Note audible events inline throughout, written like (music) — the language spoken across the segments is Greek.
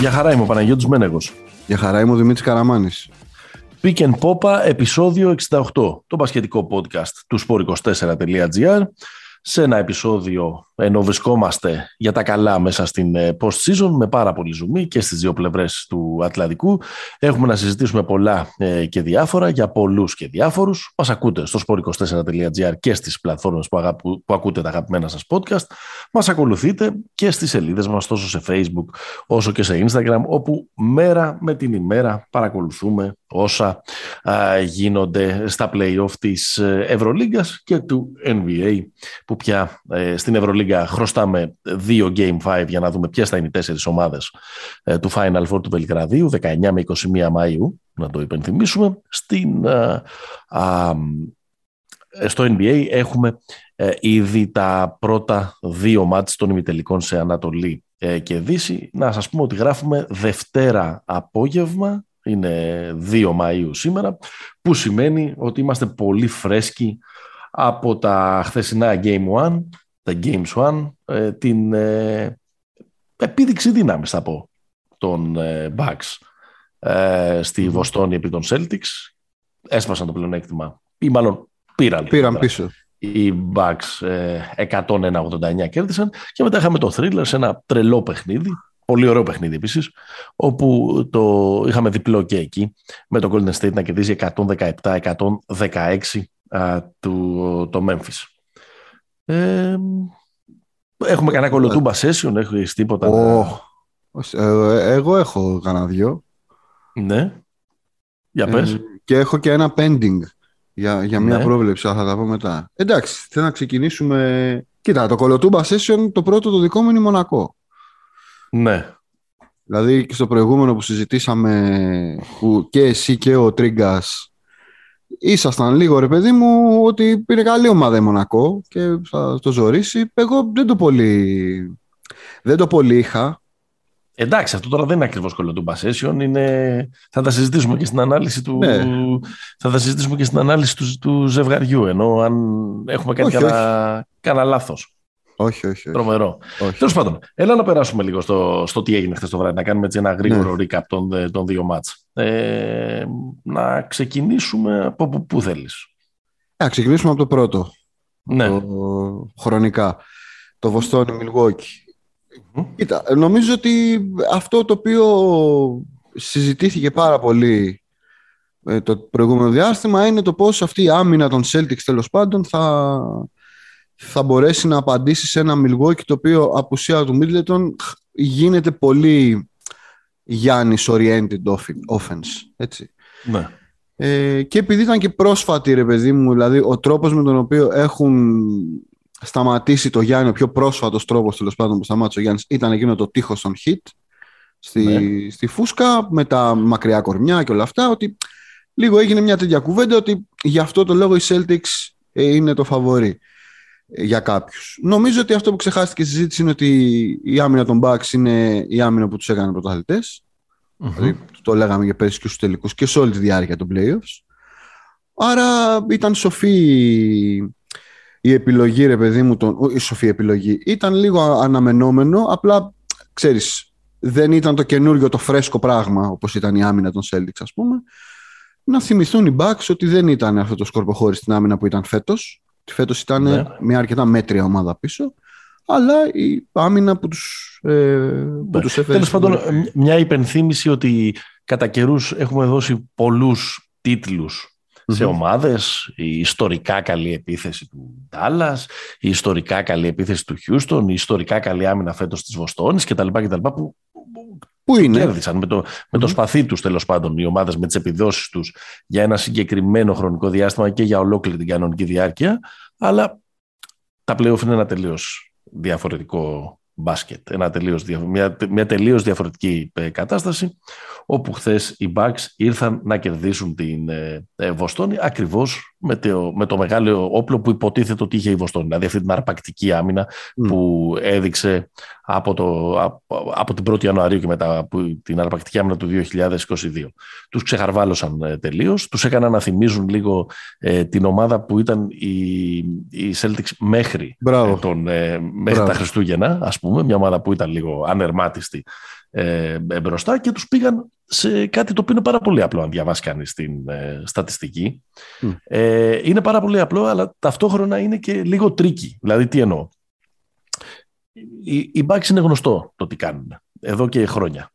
Για χαρά είμαι ο Παναγιώτης Μένεγος. Για χαρά είμαι ο Δημήτρης Καραμάνης. Pick and Popa, επεισόδιο 68, το πασχετικό podcast του sport24.gr σε ένα επεισόδιο ενώ βρισκόμαστε για τα καλά μέσα στην ε, post-season με πάρα πολύ ζουμί και στις δύο πλευρές του Ατλαντικού. Έχουμε να συζητήσουμε πολλά ε, και διάφορα για πολλούς και διάφορους. Μας ακούτε στο sport24.gr και στις πλατφόρμες που, που ακούτε τα αγαπημένα σας podcast. Μας ακολουθείτε και στις σελίδες μας τόσο σε Facebook όσο και σε Instagram όπου μέρα με την ημέρα παρακολουθούμε όσα γίνονται στα play-off της ε, Ευρωλίγκας και του NBA που πια στην Ευρωλίγκα χρωστάμε δύο Game 5 για να δούμε ποιες θα είναι οι τέσσερις ομάδες ε, του Final Four του Βελιγραδίου, 19 με 21 Μαΐου, να το υπενθυμίσουμε. Στην, ε, ε, στο NBA έχουμε ήδη τα πρώτα δύο μάτς των ημιτελικών σε Ανατολή και Δύση. Να σας πούμε ότι γράφουμε Δευτέρα απόγευμα, είναι 2 Μαΐου σήμερα, που σημαίνει ότι είμαστε πολύ φρέσκοι από τα χθεσινά Game 1 τα Games One, ε, την ε, επίδειξη δύναμης θα πω των ε, Bucks ε, στη Βοστόνη επί των Celtics. Έσπασαν το πλεονέκτημα ή μάλλον πήραν, πήραν πίσω. Οι Bucks 101-89 κέρδισαν και μετά είχαμε το Thriller σε ένα τρελό παιχνίδι Πολύ ωραίο παιχνίδι επίσης, όπου το είχαμε διπλό και εκεί με το Golden State να κερδίζει 117-116 του, το Memphis. Ε, έχουμε κανένα κολοτούμπα session, έχεις τίποτα; Ε, εγώ έχω κανένα δυο. Ναι. Για πες. Ε, και έχω και ένα pending για, για μια ναι. πρόβλεψη, θα τα πω μετά. Εντάξει, θέλω να ξεκινήσουμε... Κοίτα, το κολοτούμπα session, το πρώτο το δικό μου είναι Μονακό. Ναι. Δηλαδή και στο προηγούμενο που συζητήσαμε που και εσύ και ο Τρίγκας ήσασταν λίγο ρε παιδί μου ότι πήρε καλή ομάδα η Μονακό και θα το ζωρίσει. Εγώ δεν το πολύ, δεν το πολύ είχα. Εντάξει, αυτό τώρα δεν είναι ακριβώς κολοτούμπα session. Είναι... Θα τα συζητήσουμε και στην ανάλυση του, ναι. θα τα συζητήσουμε και στην ανάλυση του, του ζευγαριού. Ενώ αν έχουμε κάνει κανένα λάθος. Όχι, όχι. όχι. Τρομερό. Τέλος πάντων, έλα να περάσουμε λίγο στο, στο τι έγινε χθες το βράδυ, να κάνουμε έτσι ένα γρήγορο ναι. recap των, των δύο μάτς. Ε, να ξεκινήσουμε από που, που θέλεις. Να ξεκινήσουμε από το πρώτο. Ναι. Το, χρονικά. Το Βοστόνι Μιλγόκι. Κοίτα, νομίζω ότι αυτό το οποίο συζητήθηκε πάρα πολύ ε, το προηγούμενο διάστημα είναι το πώς αυτή η άμυνα των Celtics τέλος πάντων θα, θα μπορέσει να απαντήσει σε ένα Milwaukee το οποίο απουσία του Middleton γίνεται πολύ Γιάννης oriented offense. Έτσι. Ναι. Ε, και επειδή ήταν και πρόσφατη ρε παιδί μου, δηλαδή ο τρόπος με τον οποίο έχουν σταματήσει το Γιάννη, ο πιο πρόσφατος τρόπος τέλος πάντων που σταμάτησε ο Γιάννης ήταν εκείνο το τείχος των hit στη, ναι. στη φούσκα με τα μακριά κορμιά και όλα αυτά ότι λίγο έγινε μια τέτοια κουβέντα ότι γι' αυτό το λόγο οι Celtics ε, είναι το φαβορή για κάποιους. Νομίζω ότι αυτό που ξεχάστηκε στη συζήτηση είναι ότι η άμυνα των Bucks είναι η άμυνα που τους έκανε πρωταθλητές. Mm-hmm. Δηλαδή, το λέγαμε για πέρυσι και στους τελικούς και σε όλη τη διάρκεια των playoffs. Άρα ήταν σοφή η επιλογή, ρε παιδί μου, τον, η σοφή επιλογή. Ήταν λίγο αναμενόμενο, απλά, ξέρεις, δεν ήταν το καινούριο, το φρέσκο πράγμα, όπως ήταν η άμυνα των Celtics, ας πούμε. Να θυμηθούν οι Bucks ότι δεν ήταν αυτό το σκορποχώρι στην άμυνα που ήταν φέτος. Φέτος ήταν ναι. μια αρκετά μέτρια ομάδα πίσω, αλλά η άμυνα που τους, ε, που ναι. τους έφερε. Τέλος πάντων, μια υπενθύμηση ότι κατά καιρούς έχουμε δώσει πολλούς σε ομάδες, η ιστορικά καλή επίθεση του Ντάλλας, η ιστορικά καλή επίθεση του Χιούστον, η ιστορικά καλή άμυνα φέτος της Βοστόνης κτλ. κτλ που Πού είναι; Κέρδισαν με το, με το σπαθί τους τέλος πάντων οι ομάδες με τις επιδόσεις τους για ένα συγκεκριμένο χρονικό διάστημα και για ολόκληρη την κανονική διάρκεια. Αλλά τα playoff είναι ένα τελείως διαφορετικό μπάσκετ. Ένα τελείως, μια, μια τελείως διαφορετική ε, κατάσταση όπου χθες οι Bucks ήρθαν να κερδίσουν την ε, ε, Βοστόνη ακριβώς με το, με το μεγάλο όπλο που υποτίθεται ότι είχε η Βοστόνη. Δηλαδή αυτή την αρπακτική άμυνα που έδειξε από, το, από, την 1η Ιανουαρίου και μετά από την αρπακτική άμυνα του 2022. Τους ξεχαρβάλωσαν ε, τελείως, τους έκαναν να θυμίζουν λίγο ε, την ομάδα που ήταν η, η Celtics μέχρι, ε, τον, ε, μέχρι τα Χριστούγεννα, ας πούμε, μια ομάδα που ήταν λίγο ανερμάτιστη ε, μπροστά και τους πήγαν σε κάτι το οποίο είναι πάρα πολύ απλό αν διαβάσει κανείς την ε, στατιστική. Ε, είναι πάρα πολύ απλό, αλλά ταυτόχρονα είναι και λίγο tricky. Δηλαδή, τι εννοώ; Οι, οι είναι γνωστό το τι κάνουν εδώ και χρόνια.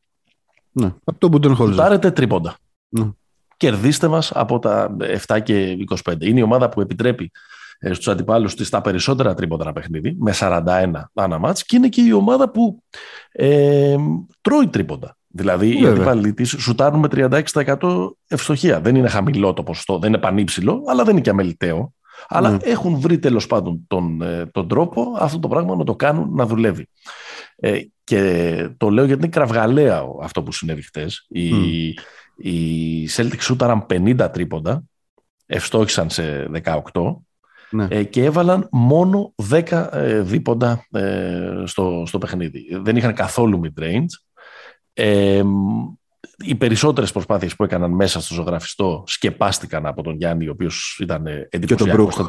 Ναι, από το Budenholzer. Πάρτε τρίποντα. Ναι. Κερδίστε μας από τα 7 και 25. Είναι η ομάδα που επιτρέπει ε, στους αντιπάλους της τα περισσότερα τρίποντα παιχνίδι, με 41 ανά και είναι και η ομάδα που ε, τρώει τρίποντα. Δηλαδή οι αντίπαλοι της σουτάρουν με 36% ευστοχία. Δεν είναι χαμηλό το ποσοστό, δεν είναι πανύψηλο, αλλά δεν είναι και αμεληταίο. Αλλά ναι. έχουν βρει τέλος πάντων τον, ε, τον τρόπο αυτό το πράγμα να το κάνουν να δουλεύει. Ε, και το λέω γιατί είναι κραυγαλαία αυτό που συνέβη χτες. Οι, mm. οι Celtics σούταραν 50 τρίποντα, ευστόχησαν σε 18 ναι. ε, και έβαλαν μόνο 10 ε, δίποντα ε, στο, στο παιχνίδι. Δεν είχαν καθόλου mid-range ε, οι περισσότερες προσπάθειες που έκαναν μέσα στο ζωγραφιστό σκεπάστηκαν από τον Γιάννη, ο οποίος ήταν εντυπωσιακός.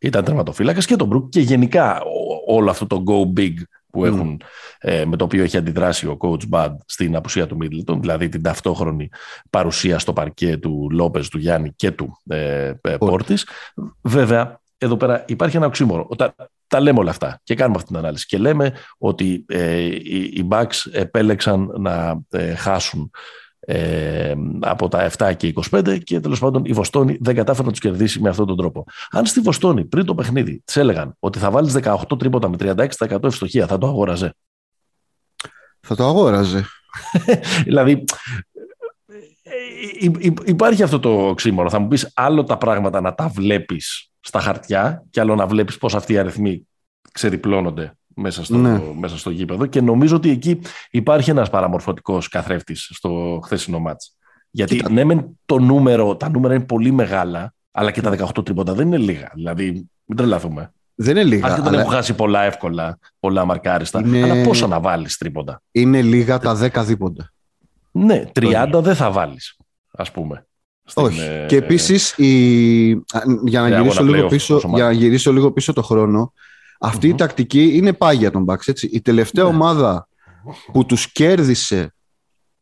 Ήταν τερματοφύλακας και τον Μπρουκ και γενικά όλο αυτό το go big που έχουν, ε, με το οποίο έχει αντιδράσει ο coach Bud στην απουσία του Μίτλτον, δηλαδή την ταυτόχρονη παρουσία στο παρκέ του Λόπες, του Γιάννη και του ε, ε Πόρτης. Βέβαια, εδώ πέρα υπάρχει ένα οξύμορο τα λέμε όλα αυτά και κάνουμε αυτή την ανάλυση. Και λέμε ότι ε, οι, οι Bucks επέλεξαν να ε, χάσουν ε, από τα 7 και 25 και τέλος πάντων η Βοστόνη δεν κατάφερε να τους κερδίσει με αυτόν τον τρόπο. Αν στη Βοστόνη πριν το παιχνίδι της έλεγαν ότι θα βάλεις 18 τρίποτα με 36% ευστοχία, θα το αγόραζε. Θα το αγόραζε. (laughs) δηλαδή, υπάρχει αυτό το οξύμορο. Θα μου πεις άλλο τα πράγματα να τα βλέπεις στα χαρτιά και άλλο να βλέπεις πώς αυτοί οι αριθμοί ξεδιπλώνονται μέσα στο, ναι. μέσα στο γήπεδο και νομίζω ότι εκεί υπάρχει ένας παραμορφωτικός καθρέφτης στο χθεσινό μάτς. Γιατί Κοίτα. ναι, μεν το νούμερο, τα νούμερα είναι πολύ μεγάλα, αλλά και τα 18 τρίποτα δεν είναι λίγα. Δηλαδή, μην τρελαθούμε. Δεν είναι λίγα. Άσχετα αλλά... έχουν χάσει πολλά εύκολα, πολλά μαρκάριστα. Είναι... Αλλά πόσο να βάλεις τρίποντα. Είναι λίγα τα 10 δίποντα. Ναι, 30 δεν θα βάλεις, ας πούμε. Όχι. Ε, και επίσης, για, να γυρίσω λίγο πίσω, για να γυρίσω λίγο πίσω το χρόνο, η τακτική είναι πάγια των Bucks. Έτσι. Η τελευταία ναι. ομάδα που τους κέρδισε,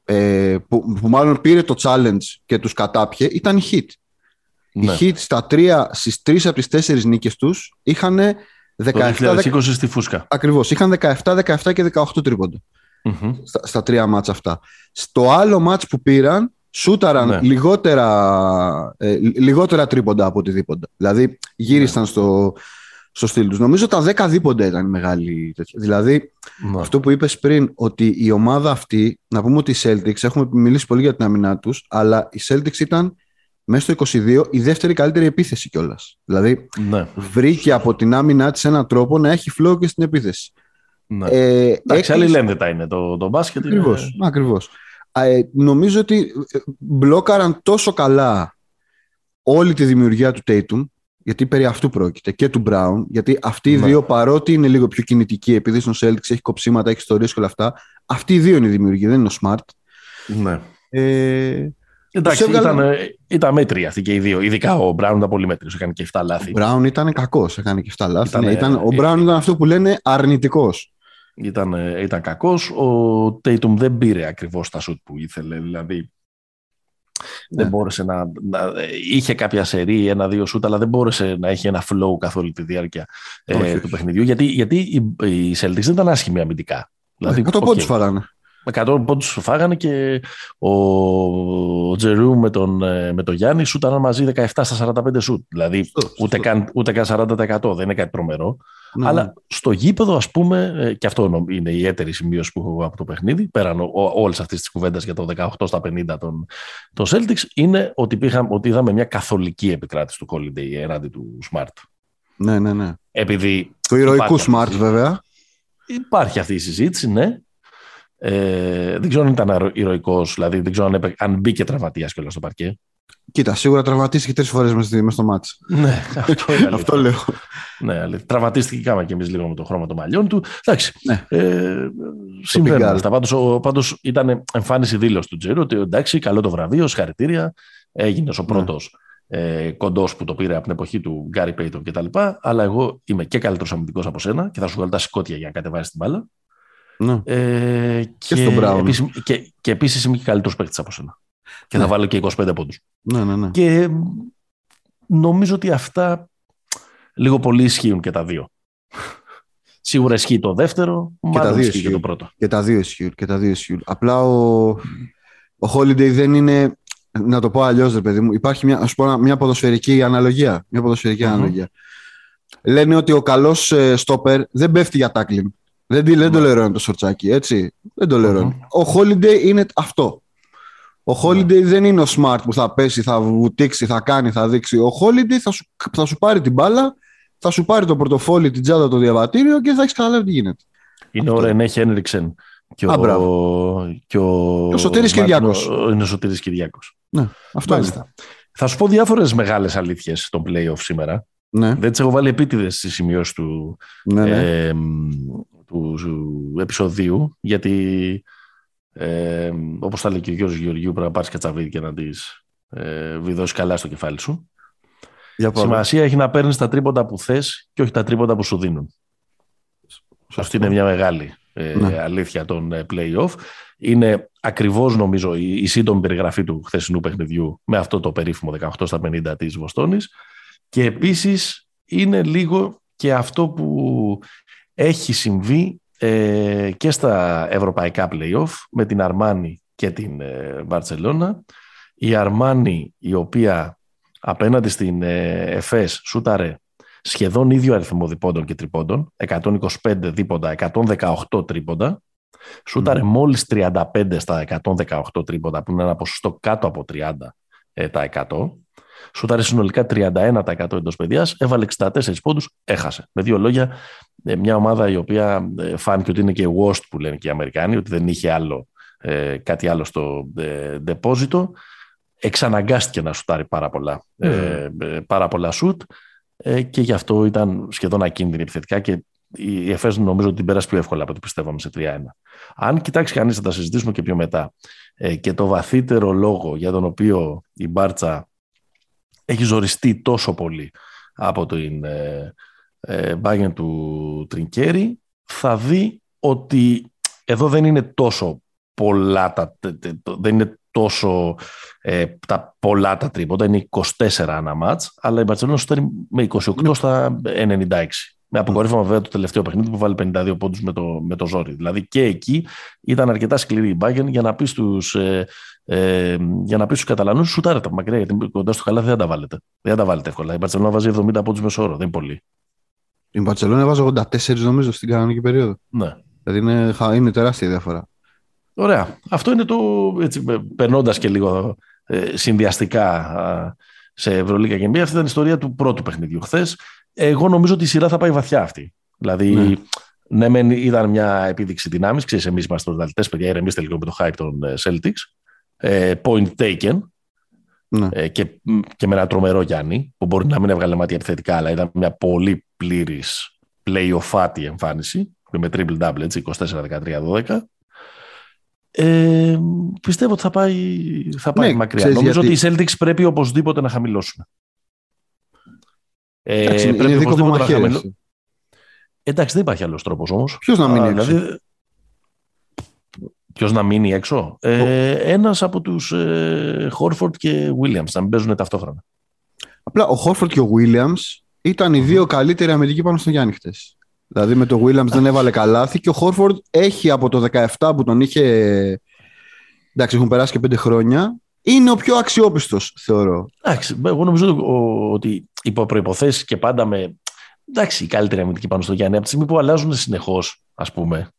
ε, που, που, μάλλον πήρε το challenge και τους κατάπιε, ήταν η Heat. Ναι. Οι Heat στα τρία, στις τρεις από τις τέσσερις νίκες τους είχαν 17... Το 2020 στη Φούσκα. Ακριβώς. Είχαν 17, 17 και 18 τρίποντα. Στα, στα, τρία μάτς αυτά. Στο άλλο μάτς που πήραν σούταραν ναι. λιγότερα, ε, λιγότερα τρίποντα από οτιδήποτε. Δηλαδή γύρισαν ναι. στο, στο στυλ τους. Νομίζω τα 10 δίποντα ήταν μεγάλη τέτοια. Δηλαδή ναι. αυτό που είπες πριν ότι η ομάδα αυτή, να πούμε ότι οι Celtics, έχουμε μιλήσει πολύ για την αμυνά τους, αλλά οι Celtics ήταν μέσα στο 22 η δεύτερη καλύτερη επίθεση κιόλας. Δηλαδή ναι. βρήκε από την άμυνά της έναν τρόπο να έχει flow και στην επίθεση. Ναι. Ε, Εντάξει, άλλη λένε τα είναι το, το μπάσκετ. Ακριβώς, είναι... ακριβώς. Ε, νομίζω ότι ε, μπλόκαραν τόσο καλά όλη τη δημιουργία του Tatum, γιατί περί αυτού πρόκειται, και του Brown, γιατί αυτοί οι ναι. δύο παρότι είναι λίγο πιο κινητικοί, επειδή στον Celtics έχει κοψίματα, έχει ιστορίες και όλα αυτά, αυτοί οι δύο είναι οι δημιουργοί, δεν είναι ο Smart. Ναι. Ε, Εντάξει, ήταν, ήταν μέτρη αυτή και οι δύο. Ειδικά ο Μπράουν ήταν πολύ μέτρη, έκανε και 7 λάθη. Ο Μπράουν ήταν κακός, έκανε και 7 λάθη. Ήταν, ναι, ήταν, ο Μπράουν ήταν αυτό που λένε αρνητικός ήταν, ε, ήταν κακός. Ο Tatum δεν πήρε ακριβώς τα σουτ που ήθελε. Δηλαδή ναι. δεν μπόρεσε να, να, Είχε κάποια σερή, ένα-δύο σουτ, αλλά δεν μπόρεσε να έχει ένα flow καθ' όλη τη διάρκεια ε, του παιχνιδιού. Γιατί, γιατί οι, οι Celtics δεν ήταν άσχημοι αμυντικά. Δηλαδή, 100 okay. πόντους φάγανε. 100 πόντους φάγανε και ο Τζερού με τον, ε, με τον Γιάννη σούταραν μαζί 17 στα 45 σουτ. Δηλαδή ούτε, Καν, ούτε καν 40% δεν είναι κάτι τρομερό. Ναι. Αλλά στο γήπεδο, ας πούμε, ε, και αυτό είναι η έτερη σημείωση που έχω από το παιχνίδι, πέραν όλες αυτές τις κουβέντες για το 18 στα 50 των, των Celtics, είναι ότι, πήγα, ότι είδαμε μια καθολική επικράτηση του Holiday έναντι του Smart. Ναι, ναι, ναι. Επειδή του ηρωικού Smart, βέβαια. Υπάρχει αυτή η συζήτηση, ναι. Ε, δεν ξέρω αν ήταν ηρωικός, δηλαδή δεν ξέρω αν, αν μπήκε τραυματίας κιόλας στο παρκέ. Κοίτα, σίγουρα τραυματίστηκε τρεις φορές μέσα στο μάτι. Ναι, αυτό, είναι (laughs) αυτό λέω. Ναι, αλήθεια. Τραυματίστηκε κάμα και εμεί λίγο με το χρώμα των μαλλιών του. Εντάξει. Ναι. Ε, συμβαίνουν αυτά. Πάντως πάντως ήταν εμφάνιση δήλωση του Τζέρο ότι εντάξει, καλό το βραβείο, συγχαρητήρια. Έγινε ο πρώτος ναι. ε, κοντός που το πήρε από την εποχή του Γκάρι Πέιτον κτλ. Αλλά εγώ είμαι και καλύτερος αμυντικός από σένα και θα σου βγάλω τα σηκώτια για να κατεβάσεις την μπάλα. Ναι. Ε, και, και, στον επίσης, και, και επίσης είμαι και καλύτερος παίκτης από σένα. Και ναι. θα βάλω και 25 πόντους. Ναι, ναι, ναι. Και νομίζω ότι αυτά λίγο πολύ ισχύουν και τα δύο. Σίγουρα ισχύει το δεύτερο, και μάλλον ισχύει και το πρώτο. Και τα δύο ισχύουν. Και τα δύο ισχύουν. Απλά ο, ο Holiday δεν είναι. Να το πω αλλιώς, ρε παιδί μου. Υπάρχει μια, ας πω, μια ποδοσφαιρική αναλογία. Μια ποδοσφαιρική mm-hmm. αναλογία. Λένε ότι ο καλός στόπερ δεν πέφτει για τάκλιν. Δεν, δεν το λερώνει το σορτσάκι, έτσι. Δεν το λερώνει. Mm-hmm. Ο Holiday είναι αυτό. Ο Holiday δεν είναι ο Smart που θα πέσει, θα βουτήξει, θα κάνει, θα δείξει. Ο Holiday θα σου, θα σου πάρει την μπάλα, θα σου πάρει το πορτοφόλι, την τσάντα, το διαβατήριο και θα έχεις καταλάβει τι γίνεται. Είναι ο Ρενέ Χένριξεν και, ο... και ο, ο Σωτήρης Κυριάκος. Είναι ο Σωτήρης Κυριάκος. Ναι, αυτό Μάλιστα. είναι. Θα σου πω διάφορες μεγάλες αλήθειες στον play-off σήμερα. Ναι. Δεν τις έχω βάλει επίτηδες στις σημειώσεις του, ναι, ναι. Ε, του, του επεισοδίου, γιατί ε, όπως θα λέει και ο Γιώργος Γεωργίου, πρέπει να πάρεις κατσαβίδι και να τις ε, βιδώσεις καλά στο κεφάλι σου. Για Σημασία έχει να παίρνεις τα τρίποντα που θες και όχι τα τρίποντα που σου δίνουν. Αυτή είναι μια μεγάλη ε, ναι. αλήθεια των ε, play-off. Είναι ακριβώς νομίζω η, η σύντομη περιγραφή του χθεσινού παιχνιδιού με αυτό το περίφημο 18 στα 50 της Βοστόνης και επίσης είναι λίγο και αυτό που έχει συμβεί ε, και στα ευρωπαϊκά play-off με την Αρμάνη και την ε, Μπαρτσελώνα. Η Αρμάνη η οποία απέναντι στην ε, ΕΦΕΣ σούταρε σχεδόν ίδιο αριθμό διπώντων και τριπώντων, 125 δίποντα, 118 τρίποντα. Σούταρε mm. μόλις 35 στα 118 τρίποντα, που είναι ένα ποσοστό κάτω από 30 ε, τα 100. Σούταρε συνολικά 31% εντός παιδιάς, έβαλε 64 πόντους, έχασε. Με δύο λόγια, ε, μια ομάδα η οποία ε, φάνηκε ότι είναι και worst που λένε και οι Αμερικάνοι, ότι δεν είχε άλλο, ε, κάτι άλλο στο ε, deposito. Εξαναγκάστηκε να σουτάρει πάρα πολλά, ε, πάρα πολλά σουτ και γι' αυτό ήταν σχεδόν ακίνδυνη επιθετικά και η ΕΦΕΣ νομίζω ότι την πέρασε πιο εύκολα από ό,τι πιστεύαμε σε 3-1. Αν κοιτάξει κανείς, θα τα συζητήσουμε και πιο μετά, και το βαθύτερο λόγο για τον οποίο η Μπάρτσα έχει ζοριστεί τόσο πολύ από την ε, ε, του Τρινκέρι, θα δει ότι εδώ δεν είναι τόσο πολλά τα, δεν είναι τόσο ε, τα πολλά τα τρίποτα, είναι 24 ανά μάτς, αλλά η Μπαρτσελόνα σου με 28 ναι. στα 96. Με αποκορύφωμα βέβαια το τελευταίο παιχνίδι που βάλει 52 πόντους με το, με το ζόρι. Δηλαδή και εκεί ήταν αρκετά σκληρή η Bayern για να πει στους, ε, ε, για να πει στους Καταλανούς σουτάρε τα μακριά γιατί κοντά στο χαλάθι δεν τα βάλετε. Δεν τα βάλετε εύκολα. Η Μπαρτσελόνα βάζει 70 πόντους μέσω όρο, δεν είναι πολύ. Η Μπαρτσελόνα βάζει 84 νομίζω στην κανονική περίοδο. Ναι. Δηλαδή είναι, είναι τεράστια διαφορά. Ωραία. Αυτό είναι το, έτσι, περνώντας και λίγο ε, συνδυαστικά σε Ευρωλίγα και NBA, αυτή ήταν η ιστορία του πρώτου παιχνιδιού χθες. Εγώ νομίζω ότι η σειρά θα πάει βαθιά αυτή. Δηλαδή, ναι, ναι ήταν μια επίδειξη δυνάμεις. Ξέρεις, εμείς είμαστε πρωταθλητέ, παιδιά, ηρεμήστε λίγο με το hype των ε, Celtics. Ε, point taken. Ναι. Ε, και, και με ένα τρομερό Γιάννη, που μπορεί να μην έβγαλε μάτια επιθετικά, αλλά ήταν μια πολύ πλήρης play-offάτη εμφάνιση. Με triple double, έτσι, 24-13-12. Ε, πιστεύω ότι θα πάει, θα πάει ναι, μακριά. Νομίζω γιατί... ότι οι Celtics πρέπει οπωσδήποτε να χαμηλώσουν. Ε, Εντάξει, πρέπει είναι οπωσδήποτε να χαμηλώσουν. Εντάξει, δεν υπάρχει άλλος τρόπος όμως. Ποιος να μείνει έξω; Δηλαδή, Ποιος να μείνει έξω; Ε, Ένας από τους ε, Χόρφορντ και Williams να μην παίζουν ταυτόχρονα. Απλά ο Χόρφορντ και ο Williams ήταν οι δύο καλύτεροι αμυντικοί πάνω στο Γιάννη χτες. Δηλαδή με το Williams δεν έβαλε καλάθι και ο Χόρφορντ έχει από το 17 που τον είχε. Εντάξει, έχουν περάσει και πέντε χρόνια. Είναι ο πιο αξιόπιστος, θεωρώ. Εντάξει, εγώ νομίζω ότι υπό προποθέσει και πάντα με. Εντάξει, οι καλύτεροι αμυντικοί πάνω στο Γιάννη, από τη στιγμή που αλλάζουν συνεχώς, ας πούμε.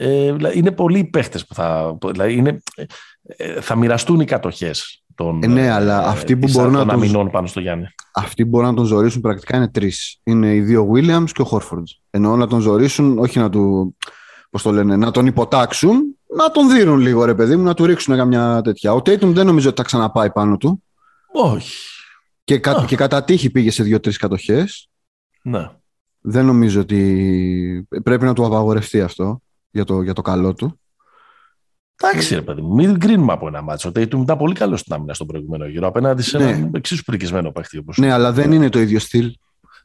Ε, είναι πολλοί παίχτες που θα. Δηλαδή είναι, ε, θα μοιραστούν οι κατοχές των, ε, ναι, αλλά ε, αυτοί που μπορούν να τον... αμυνών πάνω στο Γιάννη. Αυτοί που μπορούν να τον ζωρίσουν πρακτικά είναι τρεις. Είναι οι δύο Williams και ο Χόρφορντ. Ενώ να τον ζωρίσουν, όχι να του. Πώς το λένε, να τον υποτάξουν, να τον δίνουν λίγο ρε παιδί μου, να του ρίξουν καμιά τέτοια. Ο Tatum δεν νομίζω ότι θα ξαναπάει πάνω του. Όχι. Και, κα, και κατά τύχη πήγε σε δύο-τρεις κατοχές. Ναι. Δεν νομίζω ότι πρέπει να του απαγορευτεί αυτό για το, για το καλό του. Εντάξει, ρε παιδί μου, μην κρίνουμε από ένα μάτσο. Ο Tatum ήταν πολύ καλός στην άμυνα στον προηγούμενο γύρο απέναντι σε Ναι. έναν εξίσου πρικισμένο παίχτη. Όπως Ναι, αλλά δεν είναι το ίδιο στυλ.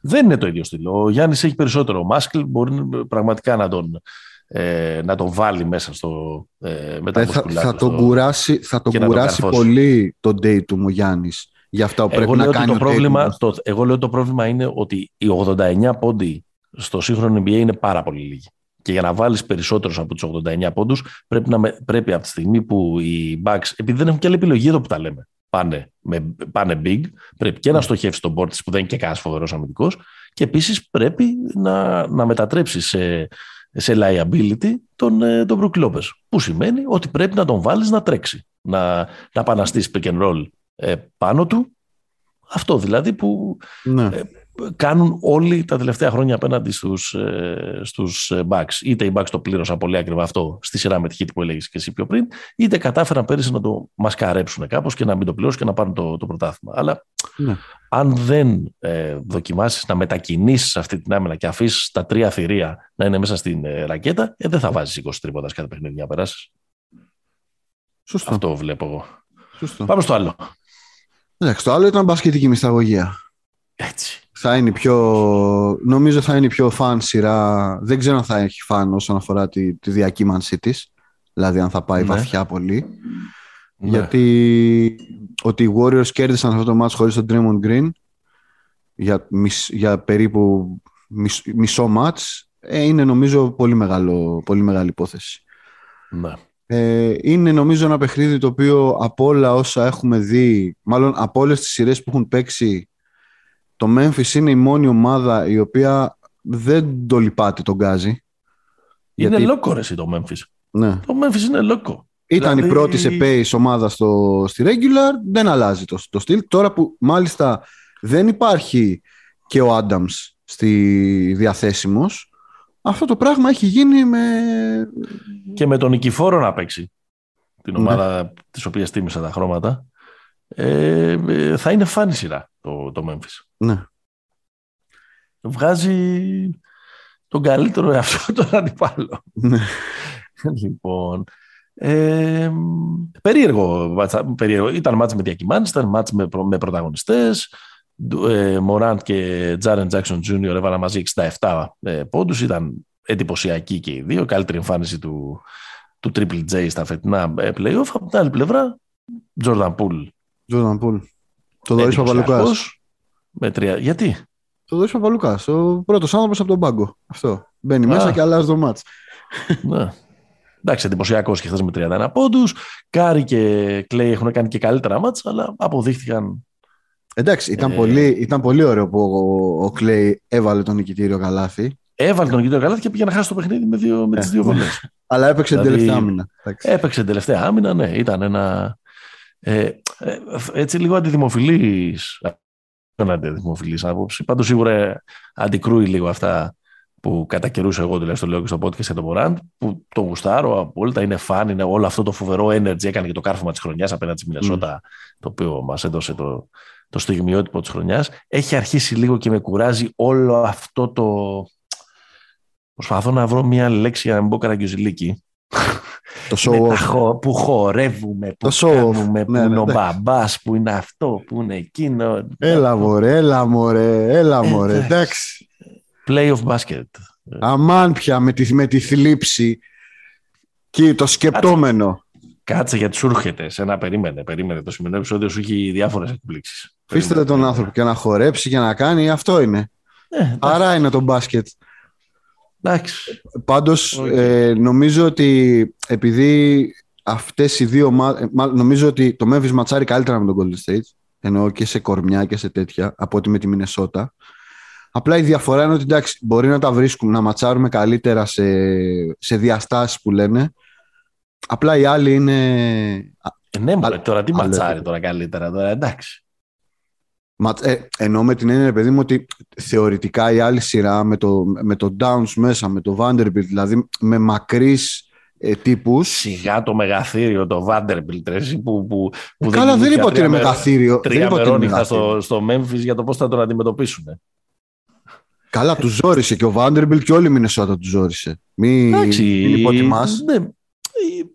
Δεν είναι το ίδιο στυλ. Ο Γιάννης έχει περισσότερο. Ο Μάσκλ μπορεί πραγματικά να τον, ε, να τον βάλει μέσα στο, ε, με τα Ε, θα, μουσκουλάκια θα τον στο- κουράσει, θα τον και να τον κουράσει καρφώσει. πολύ τον Tatum ο Γιάννης για αυτά που πρέπει Εγώ να λέω, ότι κάνει το ο πρόβλημα, Tatum. το, εγώ λέω ότι το πρόβλημα είναι ότι οι 89 πόντοι στο σύγχρονο NBA είναι πάρα πολύ λίγοι. Και για να βάλεις περισσότερους από τους 89 πόντους, πρέπει, να με- πρέπει από τη στιγμή που οι Bucks, επειδή δεν έχουν και άλλη επιλογή εδώ που τα λέμε, πάνε, με, πάνε big, πρέπει και να στοχεύσει τον Πόρτη που δεν είναι και κανένας φοβερός αμυντικός, και επίσης πρέπει να, να μετατρέψει σε, σε liability τον, ε, τον Brook Lopez. Που σημαίνει ότι πρέπει να τον βάλεις να τρέξει, να, να παναστεί pick and roll ε, πάνω του. Αυτό δηλαδή που Ναι. ε, κάνουν όλοι τα τελευταία χρόνια απέναντι στους, ε, στους ε, Bucks. Είτε οι Bucks το πλήρωσαν πολύ ακριβά αυτό στη σειρά με τη Heat που έλεγες και εσύ πιο πριν, είτε κατάφεραν πέρυσι να το μασκαρέψουν κάπως και να μην το πληρώσουν και να πάρουν το, το πρωτάθλημα. Αλλά Ναι. αν δεν ε, δοκιμάσεις να μετακινήσεις αυτή την άμυνα και αφήσεις τα τρία θηρία να είναι μέσα στην ε, ρακέτα, ε, δεν θα βάζεις 20 τρίποτα σε κάθε παιχνίδι για να περάσεις. Σωστό. Αυτό βλέπω εγώ. Σωστό. Πάμε στο άλλο. Εντάξει, το άλλο ήταν μπασκετική μυσταγωγία. Έτσι. Θα είναι πιο, νομίζω θα είναι πιο φαν σειρά. Δεν ξέρω αν θα έχει φαν όσον αφορά τη, τη διακύμανσή της. Δηλαδή αν θα πάει Ναι. βαθιά πολύ. Ναι. Γιατί ότι οι Warriors κέρδισαν αυτό το match χωρίς τον Draymond Green για, μισ- για περίπου μισ- μισό match ε, είναι νομίζω πολύ, μεγάλο, πολύ μεγάλη υπόθεση. Ναι. Ε, είναι νομίζω ένα παιχνίδι το οποίο από όλα όσα έχουμε δει, μάλλον από όλες τις σειρές που έχουν παίξει, το Memphis είναι η μόνη ομάδα η οποία δεν το λυπάται τον Γκάζι. Είναι Γιατί- λόκο ρε εσύ το Memphis. Ναι. Το Memphis είναι λόκο. Ήταν Δηλαδή- η πρώτη σε pace ομάδα στο, στη regular, δεν αλλάζει το, το στυλ. Τώρα που μάλιστα δεν υπάρχει και ο Adams στη διαθέσιμος, αυτό το πράγμα έχει γίνει με... και με τον Νικηφόρο να παίξει την Ναι. ομάδα της οποίας τίμησα τα χρώματα ε, ε, θα είναι φάνη σειρά το, το Memphis. Ναι. Βγάζει τον καλύτερο εαυτό (laughs) τον αντιπάλο. Ναι. λοιπόν, ε, περίεργο, μάτσα- περίεργο. Ήταν μάτς με διακυμάνσεις, ήταν μάτς με, προ- με πρωταγωνιστές. Ε, Μοράντ και Jaren Jackson Jr. έβαλαν μαζί 67 ε, πόντους. Ήταν εντυπωσιακοί και οι δύο. Καλύτερη εμφάνιση του, του Triple J στα φετινά ε, playoff. Από την άλλη πλευρά, Jordan Poole. Jordan Poole. Θοδωρής Παπαλουκάς. εντυπωσιακός, Με τρία. Γιατί; Θοδωρής Παπαλουκάς. Ο πρώτος άνθρωπος από τον πάγκο. Αυτό. Μπαίνει Α. μέσα και αλλάζει το ματς. (laughs) ναι. Εντάξει, εντυπωσιακός και χθες με 31 πόντους. Κάρι και Klay έχουν κάνει και καλύτερα ματς, αλλά αποδείχτηκαν. Εντάξει, ήταν, Ε. πολύ, ήταν πολύ ωραίο που ο, ο Κλέη έβαλε τον νικητήριο καλάθι, Έβαλε τον Κίτρο καλά και πήγε να χάσει το παιχνίδι με, δύο, με Ε. τι δύο βολές. (laughs) αλλά έπαιξε Δηλαδή- την τελευταία άμυνα. Εντάξει. Έπαιξε την τελευταία άμυνα, ναι, ήταν ένα. Ε, ε, έτσι λίγο αντιδημοφιλή. Δεν αντιδημοφιλή άποψη. Πάντως σίγουρα αντικρούει λίγο αυτά που κατά καιρούς εγώ τουλάχιστον λέω και στο podcast για τον Μωράντ, που το γουστάρω απόλυτα, είναι φαν, είναι όλο αυτό το φοβερό energy, έκανε και το κάρφωμα της χρονιάς απέναντι στη Μινεσότα, το οποίο μας έδωσε το, το στιγμιότυπο της χρονιάς. Έχει αρχίσει λίγο και με κουράζει όλο αυτό το. Προσπαθώ να βρω μια λέξη για να μην πω καραγκιουζιλίκι. Το Με show τα off. χω- που χορεύουμε, που Το show off. κάνουμε, που Ναι, ναι, είναι ο εντάξει. μπαμπάς, που είναι αυτό, που είναι εκείνο. Έλα μωρέ, έλα μωρέ, έλα Ε, μωρέ. εντάξει. Εντάξει. Play of basket. Αμάν πια με τη, με τη θλίψη και το σκεπτόμενο. Κάτσε γιατί σου έρχεται. Σε ένα περίμενε, περίμενε. Το σημερινό επεισόδιο σου έχει διάφορες εκπλήξεις. Αφήστε τον άνθρωπο και να χορέψει και να κάνει, αυτό είναι. Ε, Άρα είναι το μπάσκετ. Εντάξει. Πάντως Οκ. ε, νομίζω ότι επειδή αυτές οι δύο ομάδες, ε, μάλλον νομίζω ότι το Memphis ματσάρει καλύτερα με τον Golden State, εννοώ και σε κορμιά και σε τέτοια, από ότι με τη Μινεσότα. Απλά η διαφορά είναι ότι εντάξει, μπορεί να τα βρίσκουμε, να ματσάρουμε καλύτερα σε, σε διαστάσεις που λένε. Απλά οι άλλοι είναι... Ε, ναι, μωρέ, Α- τώρα τι άλλο ματσάρει επίπεδο. τώρα καλύτερα. Τώρα, εντάξει. Μα, ε, εννοώ με την έννοια, ρε παιδί μου, ότι θεωρητικά η άλλη σειρά με το, με το Downs μέσα, με το Vanderbilt, δηλαδή με μακρύς ε, τύπους. Σιγά το μεγαθύριο, το Vanderbilt, ρε, που, που, που Ε, Καλά, δεν είπα ότι είναι μέρα- μεγαθύριο. Δεν Τρία είπα ότι είναι μερόνυχα μεγαθύριο. στο, στο Memphis για το πώς θα τον αντιμετωπίσουν. Καλά, του ζόρισε και ο Vanderbilt και όλη η Μινεσότα του ζόρισε. Μην, μην υποτιμάς. ναι, ε,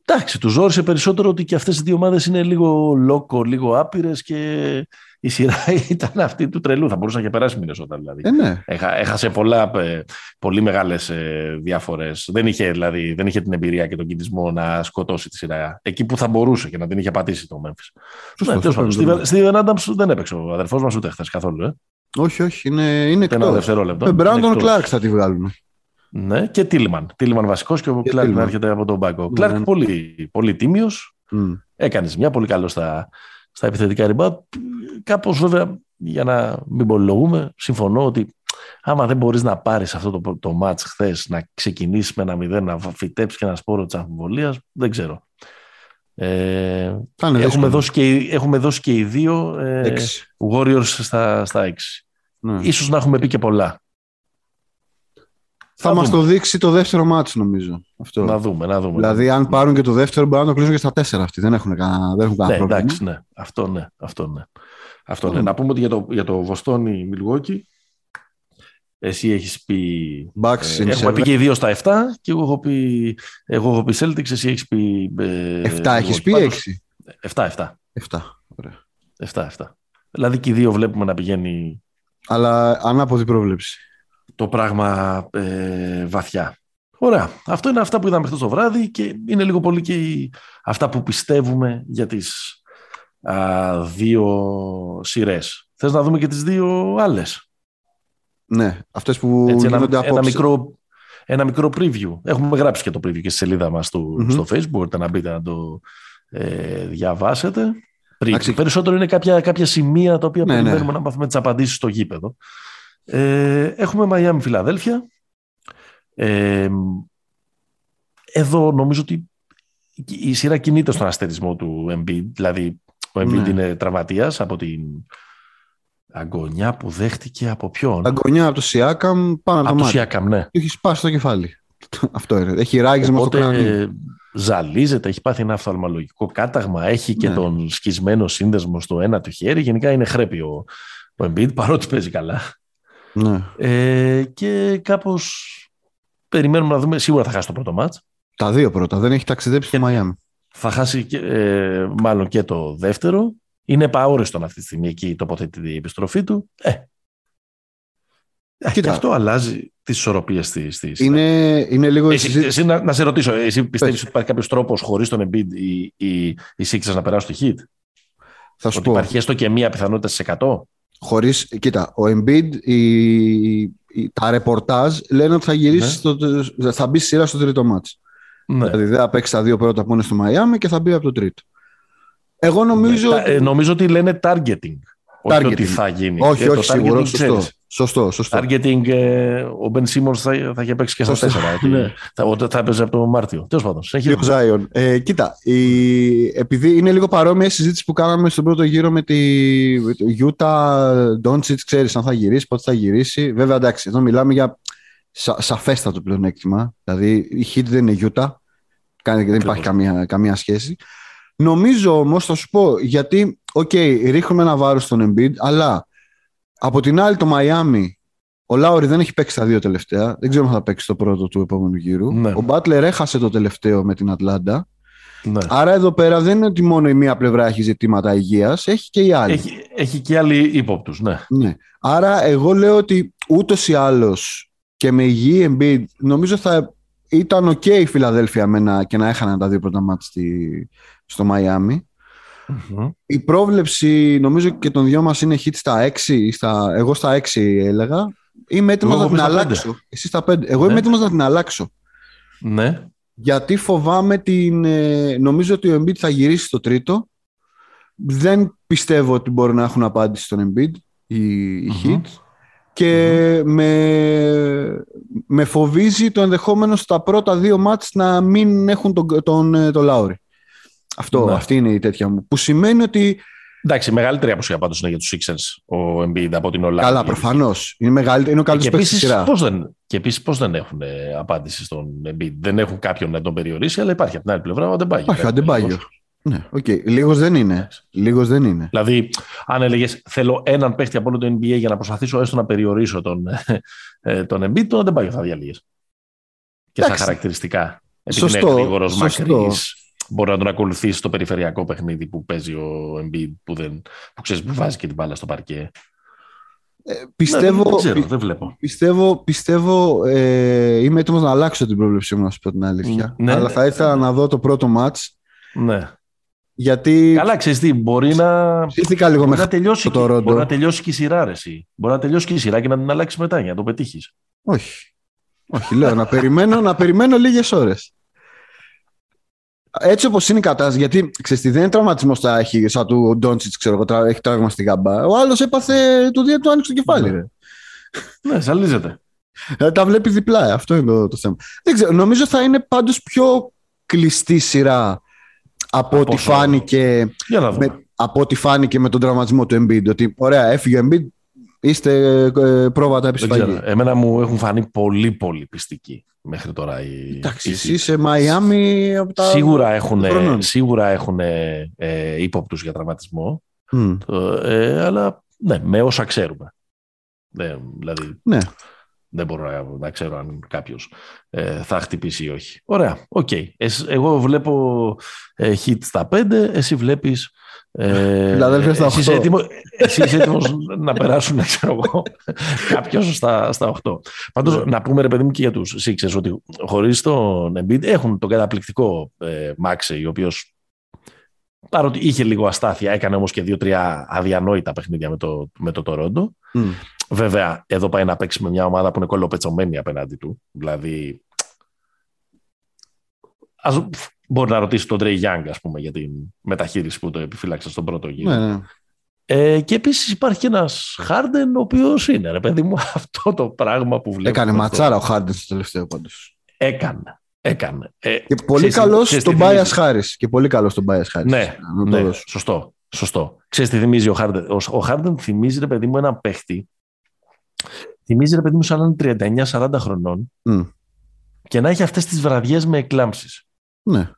εντάξει, του ζόρισε περισσότερο ότι και αυτές οι δύο ομάδες είναι λίγο λόκο, λίγο άπειρες και η σειρά (laughs) ήταν αυτή του τρελού. Θα μπορούσε να και περάσει η Μινεσότα δηλαδή. Ε, ναι. Έχα, έχασε πολλά, ε, πολύ μεγάλες ε, διάφορες. Δεν είχε, δηλαδή, δεν είχε την εμπειρία και τον κινησμό να σκοτώσει τη σειρά. Εκεί που θα μπορούσε και να την είχε πατήσει το Memphis. Σωστό, ναι, τέλος σωστό, πάντων. σωστό. Steven Adams δεν έπαιξε ο αδερφός μας ούτε χθες καθόλου. Ε. Όχι, όχι, είναι, είναι Ούτε ένα εκτός. δευτερόλεπτο. Με Είναι Brandon εκτός. Clark θα τη βγάλουμε. Ναι, και Τίλμαν. Τίλμαν βασικός και ο Και Κλάρκ να Tillman. έρχεται από τον πάγκο. Ο Ναι, Κλάρκ ναι. πολύ, πολύ τίμιος. Μμ. Έκανες μια πολύ καλό στα, στα επιθετικά rebound. Κάπως βέβαια, για να μην πολυλογούμε, συμφωνώ ότι άμα δεν μπορείς να πάρεις αυτό το, το match χθες, να ξεκινήσεις με ένα μηδέν, να φυτέψεις και ένα σπόρο της αμφιβολίας, δεν ξέρω. Ε, Θα είναι έχουμε, δύσκολο. δώσει και, οι- έχουμε δώσει και οι δύο ε, Έξι. Warriors στα, στα 6. Ναι. Ίσως να έχουμε πει και πολλά. Θα θα μας δούμε. το δείξει το δεύτερο μάτς νομίζω. Αυτό. Να δούμε, να δούμε. Δηλαδή, αν πάρουν και το δεύτερο, μπορεί να το κλείσουν και στα τέσσερα αυτοί. Δεν έχουν κανένα, δεν έχουν Ναι, κανένα πρόβλημα. εντάξει, ναι. Αυτό ναι. Αυτό ναι. Αυτό ναι. Mm. Να πούμε ότι για το, για το Βοστόνη Μιλγόκι, εσύ έχεις πει. Bucks ε, in έχουμε seven. πει και οι δύο στα 7 και εγώ έχω πει, εγώ έχω πει Celtics, εσύ έχεις πει. Ε, Εφτά έχεις Milwaukee. πει, Πάντως, έξι. 7, 7. Εφτά. Ωραία. 7, 7. Δηλαδή και οι δύο βλέπουμε να πηγαίνει Αλλά ανάποδη πρόβλεψη. Το πράγμα ε, βαθιά. Ωραία. Αυτό είναι αυτά που είδαμε χθες το βράδυ και είναι λίγο πολύ και οι- αυτά που πιστεύουμε για τις α, δύο σειρές. Θες να δούμε και τις δύο άλλες; Ναι, αυτές που Έτσι, ένα, γίνονται ένα, απόψε. μικρό, ένα μικρό preview. Έχουμε γράψει και το preview και στη σελίδα μας του, Μμμ. στο facebook. Μπορείτε να μπείτε να το ε, διαβάσετε. Preview. Εντάξει. Περισσότερο είναι κάποια, κάποια σημεία τα οποία Ναι, περιμένουμε ναι. να μάθουμε τις απαντήσεις στο γήπεδο. Ε, έχουμε Miami Φιλαδέλφια. Ε, εδώ νομίζω ότι η σειρά κινείται στον αστερισμό του Embiid. Δηλαδή, ο Embiid Ναι. είναι τραυματίας από την αγωνιά που δέχτηκε από ποιον; Αγκονιά από το Σιάκαμ πάνω από Από το το μάτι. Σιάκαμ, ναι. Του έχεις σπάσει το κεφάλι. (laughs) Αυτό είναι. Έχει ράγισμα στο Οπότε κρανίο. ε, ζαλίζεται, έχει πάθει ένα αυθαλμαλογικό κάταγμα, έχει και Ναι. τον σκισμένο σύνδεσμο στο ένα του χέρι. Γενικά είναι χρέπη ο, ο Embiid, παρότι παίζει καλά. Ναι. Ε, και κάπως περιμένουμε να δούμε, σίγουρα θα χάσει το πρώτο μάτς. Τα δύο πρώτα. Δεν έχει ταξιδέψει στο Μαϊάμι. Θα χάσει και, ε, μάλλον και το δεύτερο. Είναι επαόριστον αυτή τη στιγμή εκεί τοποθετείται η επιστροφή του. Ε, Κοίτα. και αυτό αλλάζει τις ισορροπίες στη, στη σειρά. Είναι, είναι λίγο η Εσύ, συζήτηση. εσύ να, να σε ρωτήσω, εσύ πιστεύεις Πες. ότι υπάρχει κάποιος τρόπος χωρίς τον Embiid οι, οι, οι Sixers να περάσουν το hit? Θα σου Ότι πω. υπάρχει έστω και μία πιθανότητα στις 100? Χωρίς, κοίτα, ο Embiid, η, η- τα ρεπορτάζ λένε ότι θα γυρίσει, Ναι. στο, θα μπει στη σειρά στο τρίτο μάτς. Ναι. Δηλαδή δεν θα παίξει τα δύο πρώτα που είναι στο Μαϊάμι και θα μπει από το τρίτο. Εγώ νομίζω. Τα- ε, νομίζω ότι λένε targeting. Όχι Targeting. ότι θα γίνει. όχι, Ε, το όχι, σίγουρο. targeting Σωστό. ξέρεις. Σωστό, σωστό. Targeting, ε, ο Ben Simmons θα, θα είχε παίξει και στα Σωστό. τέσσερα. ότι Ναι. θα, ότι θα έπαιζε από τον Μάρτιο. Τέλος πάντων. Και ο συνεχίζουμε. Ζάιον. Ε, κοίτα, η, επειδή είναι λίγο παρόμοια η συζήτηση που κάναμε στον πρώτο γύρο με τη με το Utah, Doncic, ξέρεις αν θα γυρίσει, πότε θα γυρίσει. Βέβαια, εντάξει, εδώ μιλάμε για σα, σαφέστατο πλεονέκτημα. Δηλαδή, η Heat δεν είναι Utah. Κάνει, δεν υπάρχει καμία, καμία σχέση. Νομίζω όμως, θα σου πω, γιατί, οκ, ρίχνουμε ένα βάρος στον Embiid, αλλά από την άλλη το Miami, ο Λάουρι δεν έχει παίξει τα δύο τελευταία. Δεν ξέρω αν θα παίξει το πρώτο του επόμενου γύρου. Ναι. Ο Butler έχασε το τελευταίο με την Ατλάντα. Ναι. Άρα εδώ πέρα δεν είναι ότι μόνο η μία πλευρά έχει ζητήματα υγείας, έχει και η άλλη. Έχει, έχει και άλλοι ύποπτους. Ναι. Ναι. Άρα εγώ λέω ότι ούτως ή άλλως και με υγιή Embiid νομίζω θα ήταν ok η Φιλαδέλφια με να, και να έχαναν τα δύο πρώτα μάτια στη, στο Μαϊάμι. Μμμ. Η πρόβλεψη νομίζω και των δυο μας είναι hit στα 6 ή στα, εγώ στα 6 έλεγα. Είμαι έτοιμος Εγώ να την έχω πει στα αλλάξω. Εσύ στα 5. Εγώ Ναι. είμαι έτοιμος να την αλλάξω. Ναι. Γιατί φοβάμαι την. ε, νομίζω ότι ο Embiid θα γυρίσει στο τρίτο. Δεν πιστεύω ότι μπορούν να έχουν απάντηση στον Embiid οι, οι Μμμ. Heat. Και με, με φοβίζει το ενδεχόμενο στα πρώτα δύο μάτς να μην έχουν τον, τον, ε, τον Λάουρι. Αυτό, Ναι. Αυτή είναι η τέτοια μου. Που σημαίνει ότι Εντάξει, μεγαλύτερη αποσία πάντω είναι για τους Sixers ο Embiid από την Ελλάδα. Καλά, προφανώς. Είναι, είναι ο καλύτερος παίκτης στη σειρά. Πώς δεν, και επίσης, πώς δεν έχουν ε, απάντηση στον Embiid; Δεν έχουν κάποιον να τον περιορίσει, αλλά υπάρχει από την άλλη πλευρά ο Αντεμπάγιο. Υπάρχει ο Αντεμπάγιο. Ναι, okay. Λίγος δεν είναι. Λίγος δεν είναι. Δηλαδή, αν έλεγες θέλω έναν παίχτη από όλο το NBA για να προσπαθήσω έστω να περιορίσω τον, ε, τον Embiid, τον Αντεμπάγιο θα διαλύγει. Και στα χαρακτηριστικά. Επειδή σωστό, είναι γρήγορο, μακρύς, μπορεί να τον ακολουθήσει στο περιφερειακό παιχνίδι που παίζει ο Embiid που, δεν, που ξέρεις που βάζει και την μπάλα στο παρκέ. Ε, πιστεύω, ναι, δεν, ξέρω, δεν βλέπω. Πιστεύω, πιστεύω ε, είμαι έτοιμος να αλλάξω την πρόβλεψή μου, να σου πω την αλήθεια. Ναι, Αλλά θα ήθελα να δω το πρώτο μάτς. Ναι. Γιατί... Καλά, ξέρεις τι, μπορεί να, λίγο μπορεί, να τελειώσει, το μπορεί να τελειώσει και η σειρά, ρε, εσύ. Μπορεί να τελειώσει και η σειρά και να την αλλάξεις μετά για να το πετύχεις. Όχι. Όχι, λέω να περιμένω, να περιμένω λίγες ώρες. Έτσι όπως είναι η κατάσταση, γιατί ξέρεις, δεν είναι τραυματισμός θα έχει, σαν του Ντόντσιτς, ξέρω εγώ, έχει τραύμα στην γαμπά. Ο άλλος έπαθε το δύο του άνοιξε το κεφάλι. Ρε. Ναι, ζαλίζεται. Ε, τα βλέπει διπλά, αυτό είναι το, το θέμα. Δεν ξέρω, νομίζω θα είναι πάντως πιο κλειστή σειρά από ό,τι φάνηκε, με, από ό,τι φάνηκε με τον τραυματισμό του Embiid. Ότι ωραία, έφυγε ο Embiid, είστε ε, πρόβατα επισφαγή. Εμένα μου έχουν φανεί πολύ πολύ πιστικοί μέχρι τώρα. Οι, Εντάξει, εσύ σε Μαϊάμι από τα... Σίγουρα έχουν, σίγουρα έχουν ε, ύποπτους για τραυματισμό, mm. ε, αλλά ναι, με όσα ξέρουμε. Ε, δηλαδή, ναι. δεν μπορώ να, να ξέρω αν κάποιος ε, θα χτυπήσει ή όχι. Ωραία, OK. Okay. εγώ βλέπω ε, Heat στα 5, εσύ βλέπεις ε, Φιλαδέλφια στα 8. Εσύ είσαι έτοιμος (laughs) να περάσουν, ξέρω εγώ, κάποιος στα, στα 8. Πάντως, yeah. Ναι. να πούμε, ρε παιδί μου, και για τους Sixers, ότι χωρίς τον Embiid έχουν τον καταπληκτικό ε, Maxey, ο οποίος παρότι είχε λίγο αστάθεια, έκανε όμως και δύο-τρία αδιανόητα παιχνίδια με το, με το Toronto. Mm. Βέβαια, εδώ πάει να παίξει με μια ομάδα που είναι κολοπετσωμένη απέναντι του. Δηλαδή, ας, Μπορεί να ρωτήσει τον Τρέι Γιάνγκ, ας πούμε, για την μεταχείριση που το επιφύλαξε στον πρώτο γύρο. Ναι, ναι. Ε, και επίσης υπάρχει και ένας Χάρντεν, ο οποίος είναι, ρε παιδί μου, (laughs) αυτό το πράγμα που βλέπω. Έκανε ματσάρα ο Χάρντεν στο τελευταίο πάντως. Έκανε. Έκανε. Ε, και πολύ καλός στον Μπάια Χάρη. Και πολύ καλός στον Μπάια Χάρη. Ναι, ναι σωστό. Σωστό. Ξέρεις τι θυμίζει ο Χάρντεν; Ο, ο Χάρντεν θυμίζει, ρε παιδί μου, έναν παίχτη. Θυμίζει, ρε παιδί μου, σαν έναν 39-40 χρονών. Mm. Και να έχει αυτές τις βραδιές με εκλάμψεις. Ναι.